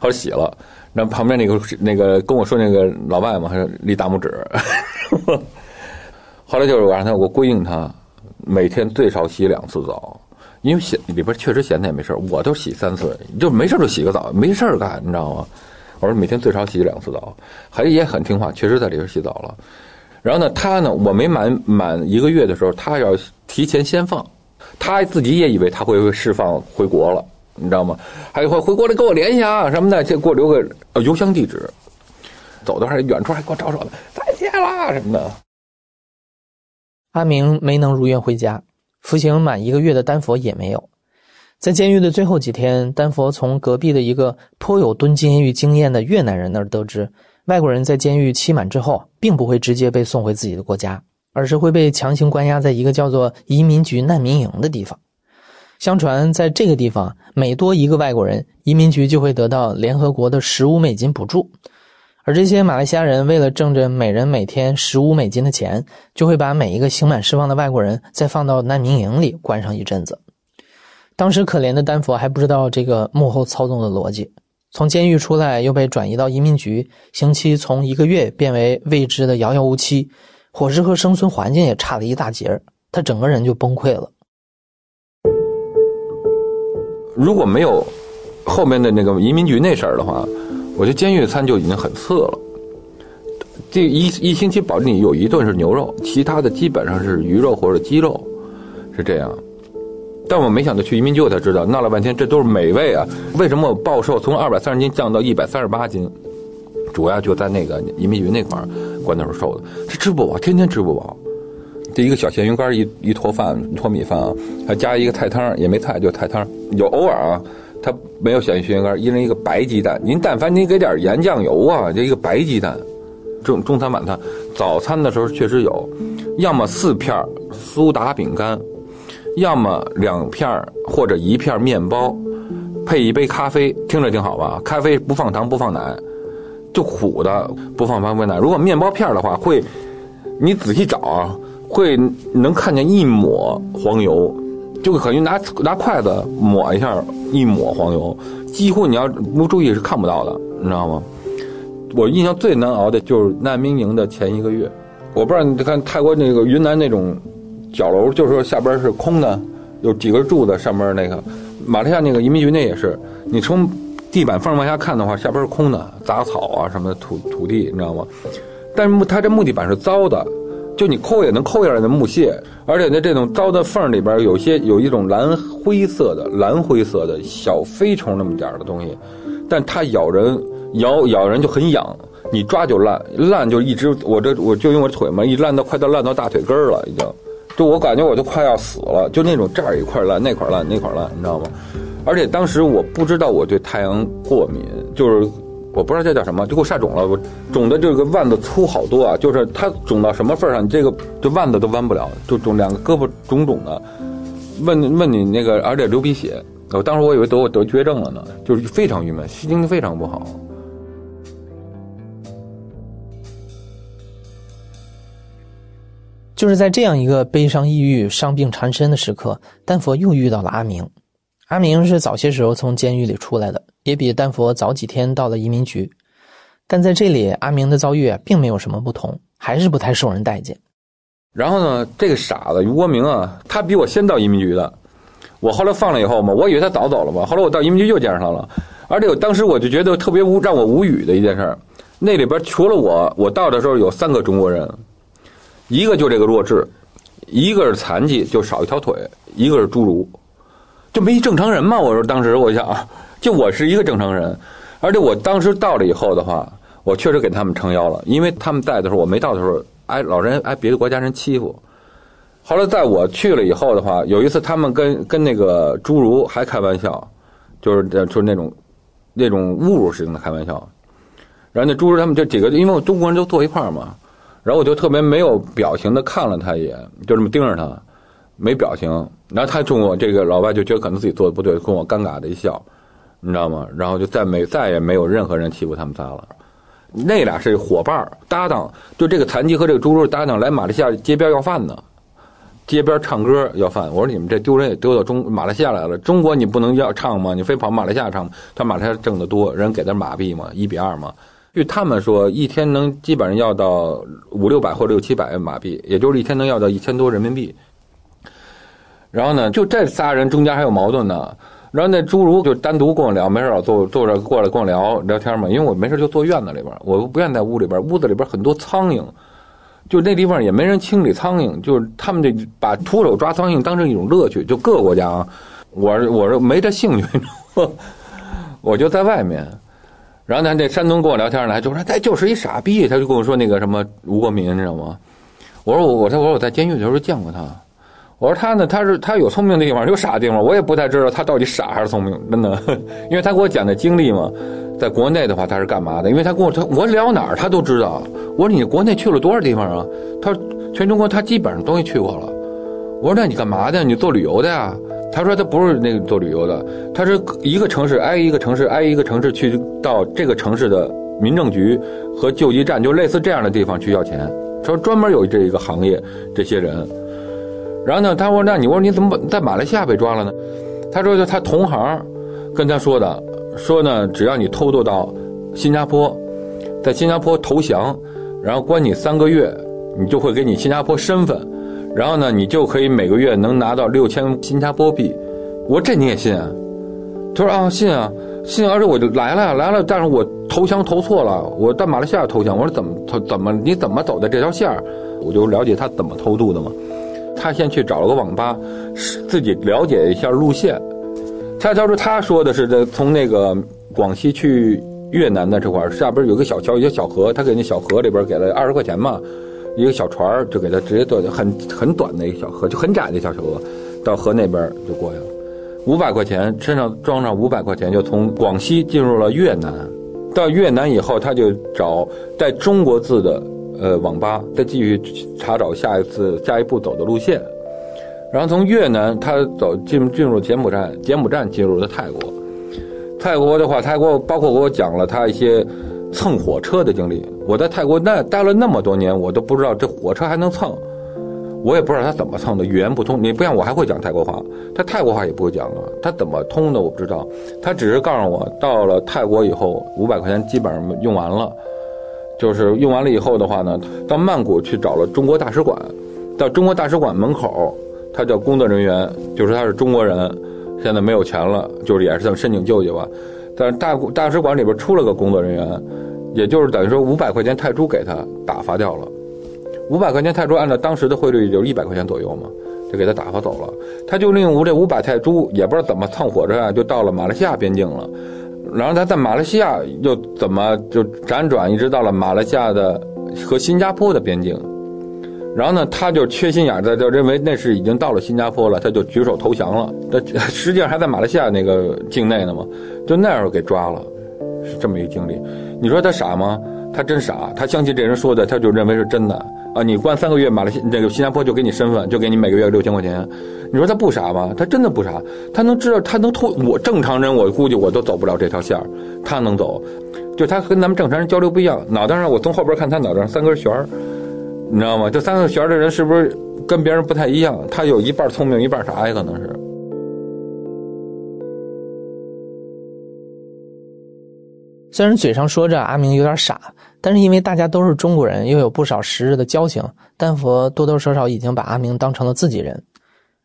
后来洗了。然后旁边那个那个跟我说那个老外嘛，还立大拇指。后来就是我让他，我规定他每天最少洗两次澡，因为闲里边确实闲的也没事我都洗三次，就没事就洗个澡，没事干，你知道吗？我说每天最少洗两次澡，还也很听话，确实在里边洗澡了。然后呢，他呢，我没满满一个月的时候，他要提前先放，他自己也以为他会释放回国了，你知道吗？还有回回国了跟我联系啊什么的，就给我留个邮箱地址。走的还远处还给我招手呢，再见啦什么的。阿明没能如愿回家，服刑满一个月的丹佛也没有。在监狱的最后几天，丹佛从隔壁的一个颇有蹲监狱经验的越南人那儿得知。外国人在监狱期满之后，并不会直接被送回自己的国家，而是会被强行关押在一个叫做移民局难民营的地方。相传，在这个地方，每多一个外国人，移民局就会得到联合国的十五美金补助。而这些马来西亚人为了挣着每人每天十五美金的钱，就会把每一个刑满释放的外国人再放到难民营里关上一阵子。当时，可怜的丹佛还不知道这个幕后操纵的逻辑。从监狱出来，又被转移到移民局，刑期从一个月变为未知的遥遥无期，伙食和生存环境也差了一大截他整个人就崩溃了。如果没有后面的那个移民局那事儿的话，我觉得监狱餐就已经很次了。这一一星期保证你有一顿是牛肉，其他的基本上是鱼肉或者鸡肉，是这样。但我没想到去移民局，我才知道闹了半天，这都是美味啊！为什么我暴瘦从二百三十斤降到一百三十八斤？主要就在那个移民局那块儿关那时候瘦的，是吃不饱，天天吃不饱。这一个小咸鱼干，一一坨饭，一坨米饭啊，还加一个菜汤，也没菜，就菜汤。有偶尔啊，他没有小咸鱼干，一人一个白鸡蛋。您但凡您给点盐酱油啊，就一个白鸡蛋。中中餐晚餐，早餐的时候确实有，要么四片苏打饼干。要么两片或者一片面包，配一杯咖啡，听着挺好吧？咖啡不放糖不放奶，就苦的，不放糖不放奶。如果面包片的话，会你仔细找啊，会能看见一抹黄油，就可能拿拿筷子抹一下，一抹黄油，几乎你要不注意是看不到的，你知道吗？我印象最难熬的就是难民营的前一个月，我不知道你看泰国那个云南那种。角楼就是说下边是空的，有几根柱子，上面那个马来西亚那个移民局那也是，你从地板缝往下看的话，下边是空的，杂草啊什么的土土地，你知道吗？但是木它这木地板是糟的，就你抠也能抠下来的木屑，而且在这种糟的缝里边有些有一种蓝灰色的蓝灰色的小飞虫那么点的东西，但它咬人咬咬人就很痒，你抓就烂，烂就一直我这我就用我腿嘛，一烂到快到烂到大腿根儿了已经。就我感觉我就快要死了，就那种这儿一块烂，那块烂，那块烂，你知道吗？而且当时我不知道我对太阳过敏，就是我不知道这叫什么，就给我晒肿了，我肿的这个腕子粗好多啊，就是它肿到什么份上，你这个这腕子都弯不了，就肿两个胳膊肿肿的。问问你那个，而且流鼻血，我当时我以为得我得绝症了呢，就是非常郁闷，心情非常不好。就是在这样一个悲伤、抑郁、伤病缠身的时刻，丹佛又遇到了阿明。阿明是早些时候从监狱里出来的，也比丹佛早几天到了移民局。但在这里，阿明的遭遇并没有什么不同，还是不太受人待见。然后呢，这个傻子余国明啊，他比我先到移民局的。我后来放了以后嘛，我以为他早走了嘛。后来我到移民局又见上他了，而且我当时我就觉得特别无让我无语的一件事儿那里边除了我，我到的时候有三个中国人，一个就这个弱智，一个是残疾，就少一条腿，一个是侏儒，就没正常人嘛。我说当时我想，就我是一个正常人，而且我当时到了以后的话，我确实给他们撑腰了，因为他们在的时候我没到的时候。挨老人挨别的国家人欺负，后来在我去了以后的话，有一次他们跟跟那个侏儒还开玩笑，就是就是那种那种侮辱性的开玩笑。然后那侏儒他们这几个，因为中国人都坐一块儿嘛，然后我就特别没有表情的看了他一眼，就这么盯着他，没表情。然后他冲我这个老外就觉得可能自己做的不对，跟我尴尬的一笑，你知道吗？然后就再没再也没有任何人欺负他们仨了。那俩是伙伴搭档，就这个残疾和这个侏儒搭档来马来西亚街边要饭呢，街边唱歌要饭。我说你们这丢人也丢到中马来西亚来了，中国你不能要唱吗？你非跑马来西亚唱？他马来西亚挣得多，人给他马币嘛，一比二嘛。据他们说，一天能基本上要到五六百或六七百马币，也就是一天能要到一千多人民币。然后呢，就这仨人中间还有矛盾呢。然后那侏儒就单独跟我聊，没事老坐坐着过来跟我聊聊天嘛。因为我没事就坐院子里边，我不愿在屋里边，屋子里边很多苍蝇，就那地方也没人清理苍蝇，就是他们就把徒手抓苍蝇当成一种乐趣。就各个国家啊，我我是没这兴趣，我就在外面。然后呢，那山东跟我聊天呢，就说他就是一傻逼，他就跟我说那个什么吴国民，你知道吗？我说我我说我说我在监狱的时候见过他。我说他呢，他是他有聪明的地方，有傻的地方，我也不太知道他到底傻还是聪明，真的，因为他给我讲的经历嘛，在国内的话他是干嘛的？因为他跟我他我聊哪儿他都知道。我说你国内去了多少地方啊？他说全中国他基本上都去过了。我说那你干嘛的？你做旅游的呀？他说他不是那个做旅游的，他是一个城市挨一个城市挨一个城市去到这个城市的民政局和救济站，就类似这样的地方去要钱。说专门有这一个行业，这些人。然后呢，他说：“那你我说你怎么在马来西亚被抓了呢？”他说：“就他同行跟他说的，说呢，只要你偷渡到新加坡，在新加坡投降，然后关你三个月，你就会给你新加坡身份，然后呢，你就可以每个月能拿到六千新加坡币。”我说：“这你也信？”啊？他说：“啊，信啊，信！而且我就来了，来了，但是我投降投错了，我到马来西亚投降。我说怎么投？怎么你怎么走的这条线我就了解他怎么偷渡的嘛。”他先去找了个网吧，自己了解一下路线。恰恰说他说的是这从那个广西去越南的这块儿下边有个小桥，一个小河，他给那小河里边给了二十块钱嘛，一个小船就给他直接坐很很短的一个小河，就很窄的小河，到河那边就过去了。五百块钱身上装上五百块钱，就从广西进入了越南。到越南以后，他就找带中国字的。呃，网吧再继续查找下一次下一步走的路线，然后从越南他走进进入柬埔寨，柬埔寨进入了泰国。泰国的话，泰国包括给我讲了他一些蹭火车的经历。我在泰国那待了那么多年，我都不知道这火车还能蹭，我也不知道他怎么蹭的，语言不通。你不像我还会讲泰国话，他泰国话也不会讲啊，他怎么通的我不知道。他只是告诉我，到了泰国以后，五百块钱基本上用完了。就是用完了以后的话呢，到曼谷去找了中国大使馆，到中国大使馆门口，他叫工作人员，就说他是中国人，现在没有钱了，就是也是在申请救济吧。但是大大使馆里边出了个工作人员，也就是等于说五百块钱泰铢给他打发掉了，五百块钱泰铢按照当时的汇率就是一百块钱左右嘛，就给他打发走了。他就利用这五百泰铢，也不知道怎么蹭火车啊，就到了马来西亚边境了。然后他在马来西亚又怎么就辗转一直到了马来西亚的和新加坡的边境？然后呢，他就缺心眼儿，他就认为那是已经到了新加坡了，他就举手投降了。他 实际上还在马来西亚那个境内呢嘛，就那样给抓了，是这么一个经历。你说他傻吗？他真傻，他相信这人说的，他就认为是真的啊！你关三个月，马来西那个新加坡就给你身份，就给你每个月六千块钱。你说他不傻吗？他真的不傻，他能知道，他能偷。我正常人，我估计我都走不了这条线，他能走。就他跟咱们正常人交流不一样，脑袋上我从后边看他脑袋上三根弦儿。你知道吗？这三个弦的人是不是跟别人不太一样？他有一半聪明，一半傻呀，可能是。虽然嘴上说着阿明有点傻，但是因为大家都是中国人，又有不少时日的交情，丹佛多多少少已经把阿明当成了自己人。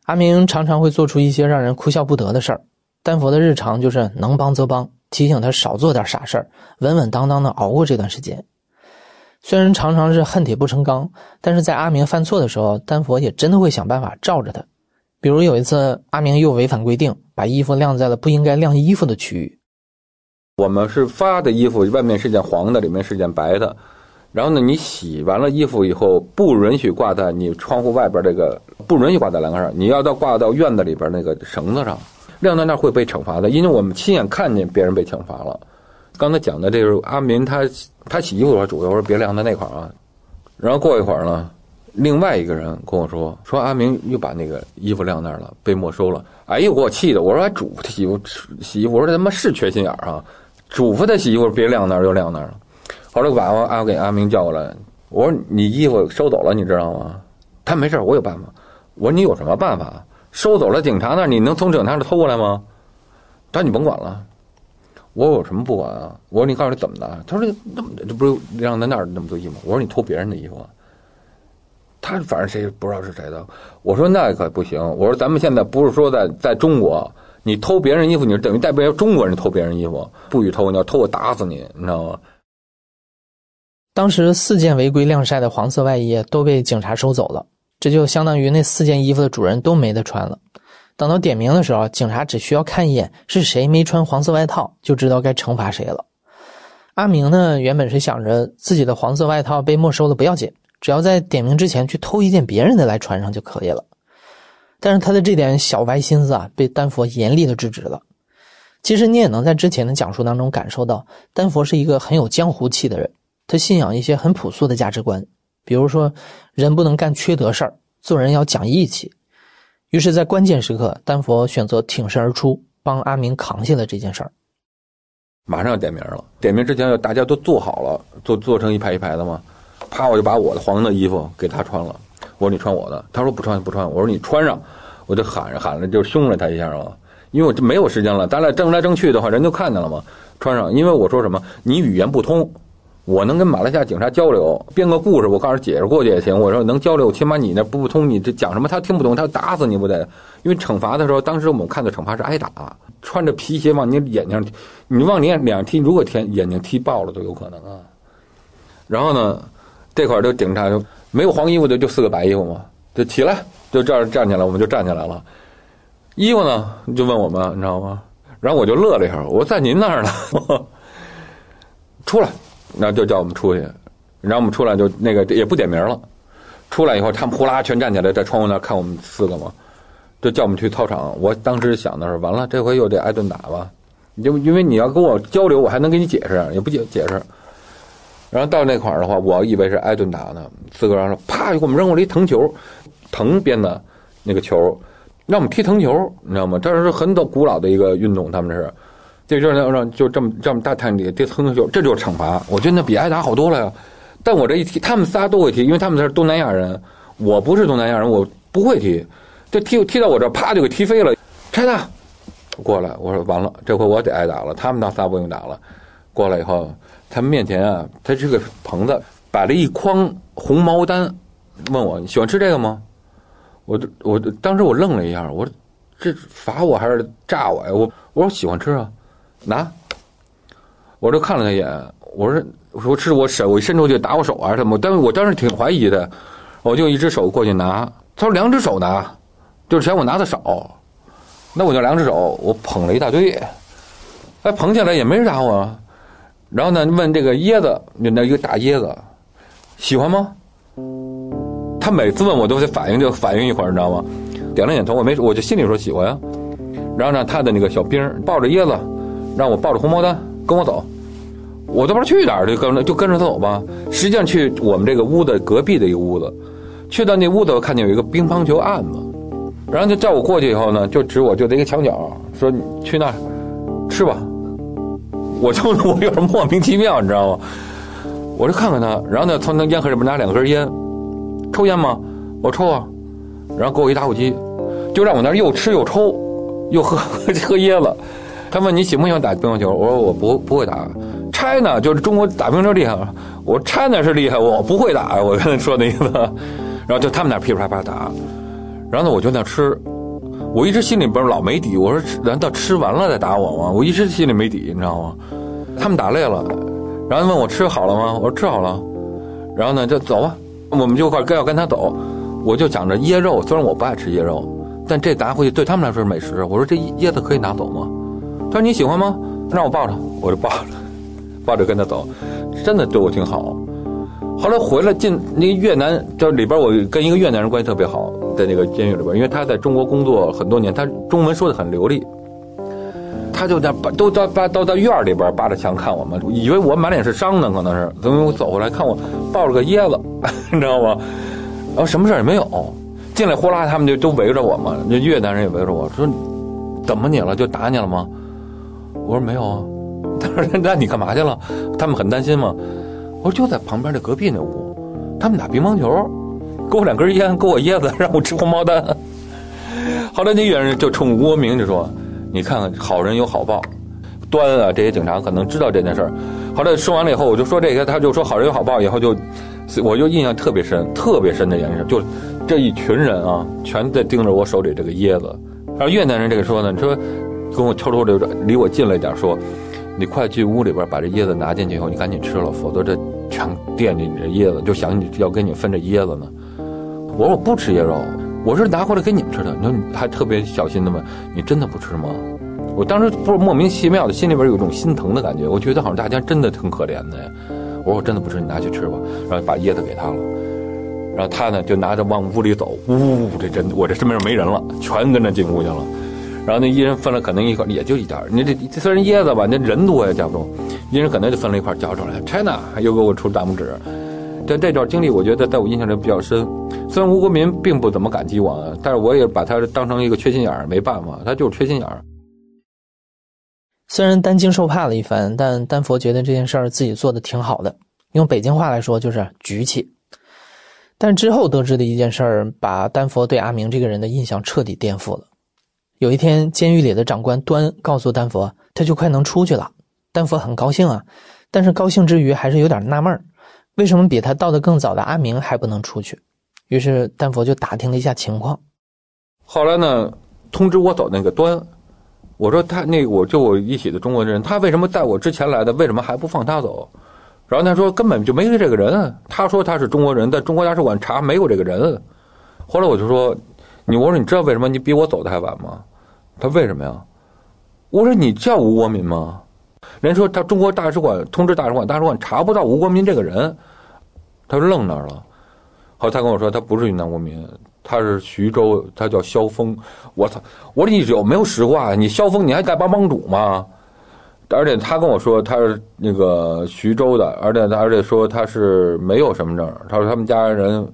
阿明常常会做出一些让人哭笑不得的事儿，丹佛的日常就是能帮则帮，提醒他少做点傻事儿，稳稳当当的熬过这段时间。虽然常常是恨铁不成钢，但是在阿明犯错的时候，丹佛也真的会想办法罩着他。比如有一次，阿明又违反规定，把衣服晾在了不应该晾衣服的区域。我们是发的衣服，外面是件黄的，里面是件白的。然后呢，你洗完了衣服以后，不允许挂在你窗户外边这个，不允许挂在栏杆上，你要到挂到院子里边那个绳子上，晾在那会被惩罚的，因为我们亲眼看见别人被惩罚了。刚才讲的这个阿明，他他洗衣服的时候，主要说别晾在那块儿啊。然后过一会儿呢，另外一个人跟我说，说阿明又把那个衣服晾那儿了，被没收了。哎呦，给我气的！我说还嘱咐他洗衣服洗衣服，我说他妈是缺心眼儿啊！嘱咐他洗衣服别晾那儿，就晾那儿了。后来我把阿给阿明叫过来，我说你衣服收走了，你知道吗？他没事，我有办法。我说你有什么办法？收走了警察那儿，你能从警察那儿偷过来吗？他说你甭管了。我有什么不管啊？我说你告诉你怎么的？他说那么这不是让在那儿那么多衣服？我说你偷别人的衣服啊，他反正谁不知道是谁的。我说那可不行。我说咱们现在不是说在在中国，你偷别人衣服，你等于代表中国人偷别人衣服，不许偷！你要偷我打死你，你知道吗？当时四件违规晾晒的黄色外衣都被警察收走了，这就相当于那四件衣服的主人都没得穿了。等到点名的时候，警察只需要看一眼是谁没穿黄色外套，就知道该惩罚谁了。阿明呢，原本是想着自己的黄色外套被没收了不要紧，只要在点名之前去偷一件别人的来穿上就可以了。但是他的这点小歪心思啊，被丹佛严厉的制止了。其实你也能在之前的讲述当中感受到，丹佛是一个很有江湖气的人，他信仰一些很朴素的价值观，比如说人不能干缺德事儿，做人要讲义气。于是，在关键时刻，丹佛选择挺身而出，帮阿明扛下了这件事儿。马上要点名了，点名之前要大家都坐好了，坐坐成一排一排的嘛。啪，我就把我的黄的衣服给他穿了。我说：“你穿我的。”他说：“不穿不穿。”我说：“你穿上。”我就喊着喊着就凶了他一下嘛，因为我就没有时间了，咱俩争来争去的话，人就看见了嘛。穿上，因为我说什么，你语言不通。我能跟马来西亚警察交流，编个故事，我告诉解释过去也行。我说能交流，起码你那不通，你这讲什么他听不懂，他打死你不得？因为惩罚的时候，当时我们看的惩罚是挨打，穿着皮鞋往你眼睛，你往你脸上踢，如果天眼睛踢爆了都有可能啊。然后呢，这块儿就警察就没有黄衣服的，就四个白衣服嘛，就起来，就这样站起来，我们就站起来了。衣服呢，就问我们，你知道吗？然后我就乐了一下，我在您那儿呢，出来。然后就叫我们出去，然后我们出来就那个也不点名了。出来以后，他们呼啦全站起来，在窗户那看我们四个嘛，就叫我们去操场。我当时想的是，完了这回又得挨顿打吧？就因为你要跟我交流，我还能给你解释，也不解解释。然后到那块儿的话，我以为是挨顿打呢。四个人说，啪就给我们扔过来一藤球，藤编的那个球，让我们踢藤球，你知道吗？这是很古老的一个运动，他们是。这就是让就这么这么大太阳底下踢藤球，这就是惩罚。我觉得那比挨打好多了呀。但我这一踢，他们仨都会踢，因为他们是东南亚人，我不是东南亚人，我不会踢。这踢踢到我这，啪就给踢飞了。拆他过来，我说完了，这回我得挨打了。他们那仨不用打了。过来以后，他们面前啊，他这个棚子摆了一筐红毛丹，问我你喜欢吃这个吗？我我当时我愣了一下，我说这罚我还是炸我呀？我我说喜欢吃啊。拿，我就看了他一眼，我说：“我说是我手，我伸出去打我手啊什么？”但是我当时挺怀疑的，我就一只手过去拿，他说两只手拿，就是嫌我拿的少，那我就两只手，我捧了一大堆，哎，捧起来也没人打我，然后呢，问这个椰子，那一个大椰子，喜欢吗？他每次问我都得反应就反应一会儿，你知道吗？点了点头，我没我就心里说喜欢呀。然后呢他的那个小兵抱着椰子，让我抱着红毛丹跟我走，我都不知道去哪儿，就跟着就跟着他走吧。实际上去我们这个屋的隔壁的一个屋子，去到那屋子，我看见有一个乒乓球案子，然后就叫我过去以后呢，就指我就在一个墙角，说你去那儿吃吧。我就 我有点莫名其妙，你知道吗？我就看看他，然后呢，从那烟盒里边拿两根烟，抽烟吗？我抽啊，然后给我一打火机，就让我那儿又吃又抽，又喝 喝椰子。他问你喜不喜欢打乒乓球？我说我不不会打。China 就是中国打乒乓球厉害，我 China 是厉害，我不会打。我跟他说那意思，然后就他们那噼里啪啦打，然后呢我就那吃，我一直心里边老没底。我说难道吃完了再打我吗？我一直心里没底，你知道吗？他们打累了。然后问我吃好了吗？我说吃好了。然后呢，就走吧，我们就快跟要跟他走。我就想着椰肉，虽然我不爱吃椰肉，但这拿回去对他们来说是美食。我说这椰子可以拿走吗？他说你喜欢吗？让我抱着，我就抱着，抱着跟他走，真的对我挺好。后来回来进那个越南，这里边我跟一个越南人关系特别好，在那个监狱里边，因为他在中国工作很多年，他中文说的很流利。他就在都到扒都到院里边扒着墙看我们，以为我满脸是伤呢，可能是。等我走过来看我抱着个椰子，你知道吗？然后什么事也没有。进来呼啦，他们就都围着我嘛，那越南人也围着我说：“怎么你了？就打你了吗？”我说：“没有啊。”他说：“那你干嘛去了？”他们很担心嘛。我说：“就在旁边的隔壁那屋，他们打乒乓球，给我两根烟，给我椰子，让我吃红毛丹。”后来那越南人就冲吴国明就说。你看看，好人有好报，端啊，这些警察可能知道这件事儿。后来说完了以后，我就说这些，他就说好人有好报，以后就，我就印象特别深，特别深的眼神，就这一群人啊，全在盯着我手里这个椰子。然后越南人这个说呢，你说跟我偷偷的离我近了一点，说你快去屋里边把这椰子拿进去以后，你赶紧吃了，否则这全惦记你这椰子，就想你要跟你分这椰子呢。我说我不吃椰肉。我是拿回来给你们吃的，你说你还特别小心的问，你真的不吃吗？我当时不是莫名其妙的，心里边有一种心疼的感觉，我觉得好像大家真的挺可怜的呀。我说我真的不吃，你拿去吃吧，然后把椰子给他了，然后他呢就拿着往屋里走，呜，这真我这身边没人了，全跟着进屋去了。然后那一人分了可能一块，也就一点你这虽然椰子吧，那人多呀夹不动，一人可能就分了一块夹出来。China 又给我出大拇指。但这段经历，我觉得在我印象中比较深。虽然吴国民并不怎么感激我，但是我也把他当成一个缺心眼儿，没办法，他就是缺心眼儿。虽然担惊受怕了一番，但丹佛觉得这件事儿自己做的挺好的，用北京话来说就是举起。但之后得知的一件事儿，把丹佛对阿明这个人的印象彻底颠覆了。有一天，监狱里的长官端告诉丹佛，他就快能出去了。丹佛很高兴啊，但是高兴之余还是有点纳闷儿。为什么比他到的更早的阿明还不能出去？于是丹佛就打听了一下情况。后来呢，通知我走那个端，我说他那我就我一起的中国人，他为什么带我之前来的？为什么还不放他走？然后他说根本就没这个人。他说他是中国人，在中国大使馆查没有这个人。后来我就说，你我说你知道为什么你比我走的还晚吗？他为什么呀？我说你叫吴国民吗？人说他中国大使馆通知大使馆，大使馆查不到吴国民这个人，他就愣那儿了。后来他跟我说，他不是云南国民，他是徐州，他叫萧峰。我操！我说你有没有实话？你萧峰你还丐帮帮主吗？而且他跟我说他是那个徐州的，而且他而且说他是没有身份证。他说他们家人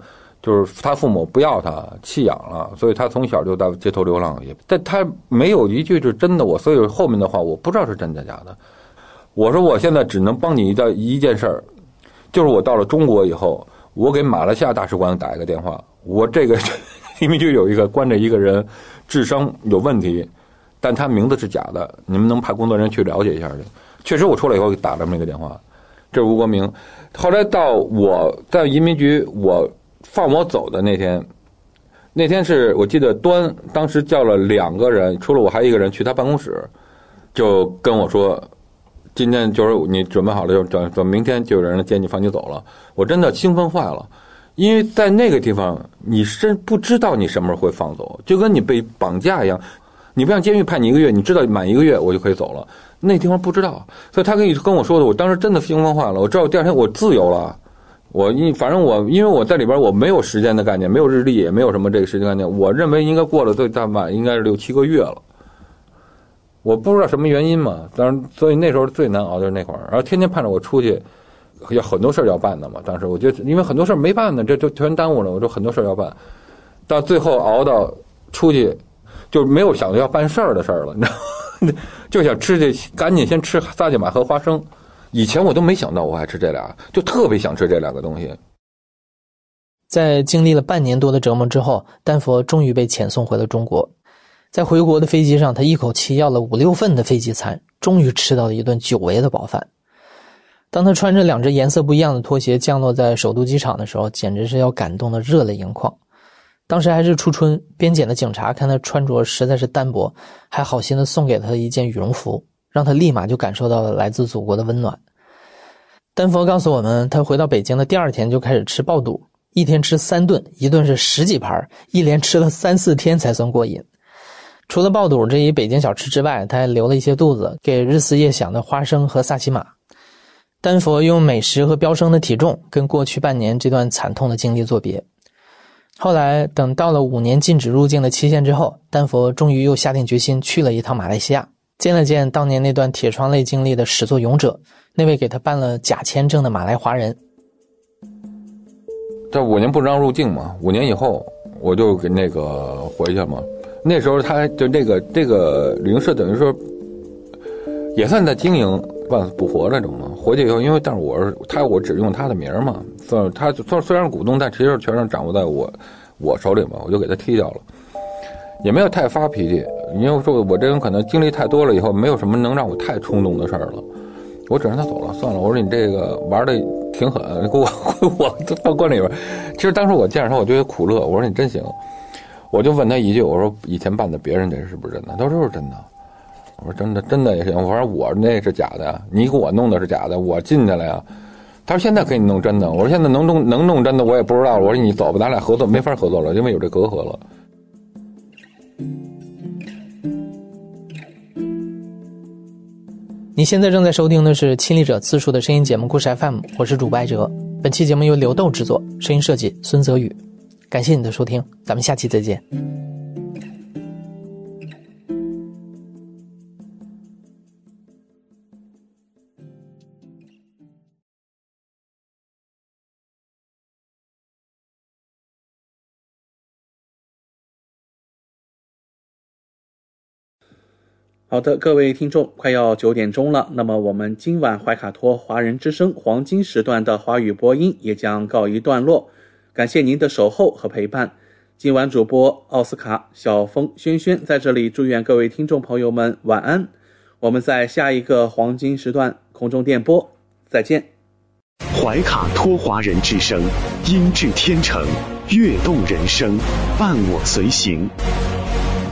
就是他父母不要他弃养了，所以他从小就在街头流浪。也但他没有一句是真的。我所以后面的话我不知道是真的假的。我说我现在只能帮你一件一件事儿，就是我到了中国以后，我给马来西亚大使馆打一个电话。我这个 因为就有一个关着一个人，智商有问题，但他名字是假的，你们能派工作人员去了解一下去？确实，我出来以后打这么一个电话，这是吴国明。后来到我在移民局，我放我走的那天，那天是我记得端当时叫了两个人，除了我还有一个人去他办公室，就跟我说。今天就是你准备好了，就等等明天就有人来接你放你走了。我真的兴奋坏了，因为在那个地方，你真不知道你什么时候会放走，就跟你被绑架一样。你不像监狱判你一个月，你知道满一个月我就可以走了。那地方不知道，所以他跟你跟我说的，我当时真的兴奋坏了。我知道第二天我自由了，我因反正我因为我在里边我没有时间的概念，没有日历，也没有什么这个时间概念。我认为应该过了最大满应该是六七个月了。我不知道什么原因嘛，当然所以那时候最难熬就是那会儿，然后天天盼着我出去，有很多事儿要办的嘛。当时我觉得因为很多事儿没办呢，这就全耽误了。我说很多事儿要办，到最后熬到出去就没有想着要办事儿的事儿了，你知道吗？就想吃去，赶紧先吃萨琪玛和花生。以前我都没想到我爱吃这俩，就特别想吃这两个东西。在经历了半年多的折磨之后，丹佛终于被遣送回了中国。在回国的飞机上，他一口气要了五六份的飞机餐，终于吃到了一顿久违的饱饭。当他穿着两只颜色不一样的拖鞋降落在首都机场的时候，简直是要感动的热泪盈眶。当时还是初春，边检的警察看他穿着实在是单薄，还好心的送给他一件羽绒服。让他立马就感受到了来自祖国的温暖。丹佛告诉我们，他回到北京的第二天就开始吃爆肚，一天吃三顿，一顿是十几盘，一连吃了三四天才算过瘾。除了爆肚这一北京小吃之外，他还留了一些肚子给日思夜想的花生和萨琪玛。丹佛用美食和飙升的体重跟过去半年这段惨痛的经历作别。后来等到了五年禁止入境的期限之后，丹佛终于又下定决心去了一趟马来西亚。见了见当年那段铁窗泪经历的始作俑者，那位给他办了假签证的马来华人。这五年不让入境嘛，五年以后我就给那个回去嘛。那时候他就那个这个旅行社等于说也算在经营半死不活那种嘛。回去以后，因为但是我是他，我只用他的名嘛，算他虽虽然是股东，但其实全是掌握在我我手里嘛，我就给他踢掉了。也没有太发脾气，因为说我这人可能经历太多了，以后没有什么能让我太冲动的事儿了。我只让他走了，算了。我说你这个玩的挺狠，给我我放关里边。其实当时我见着他，我觉得苦乐。我说你真行。我就问他一句，我说以前办的别人这是不是真的？他说是真的。我说真的，真的也行。我说我那是假的，你给我弄的是假的，我进去了呀。他说现在给你弄真的。我说现在能弄能弄真的，我也不知道。我说你走吧，咱俩合作没法合作了，因为有这隔阂了。你现在正在收听的是《亲历者自述》的声音节目《故事 FM》，我是主播艾哲。本期节目由刘豆制作，声音设计孙泽宇。感谢你的收听，咱们下期再见。好的，各位听众，快要九点钟了，那么我们今晚怀卡托华人之声黄金时段的华语播音也将告一段落。感谢您的守候和陪伴。今晚主播奥斯卡、小峰、轩轩在这里祝愿各位听众朋友们晚安。我们在下一个黄金时段空中电波再见。怀卡托华人之声，音质天成，悦动人生，伴我随行。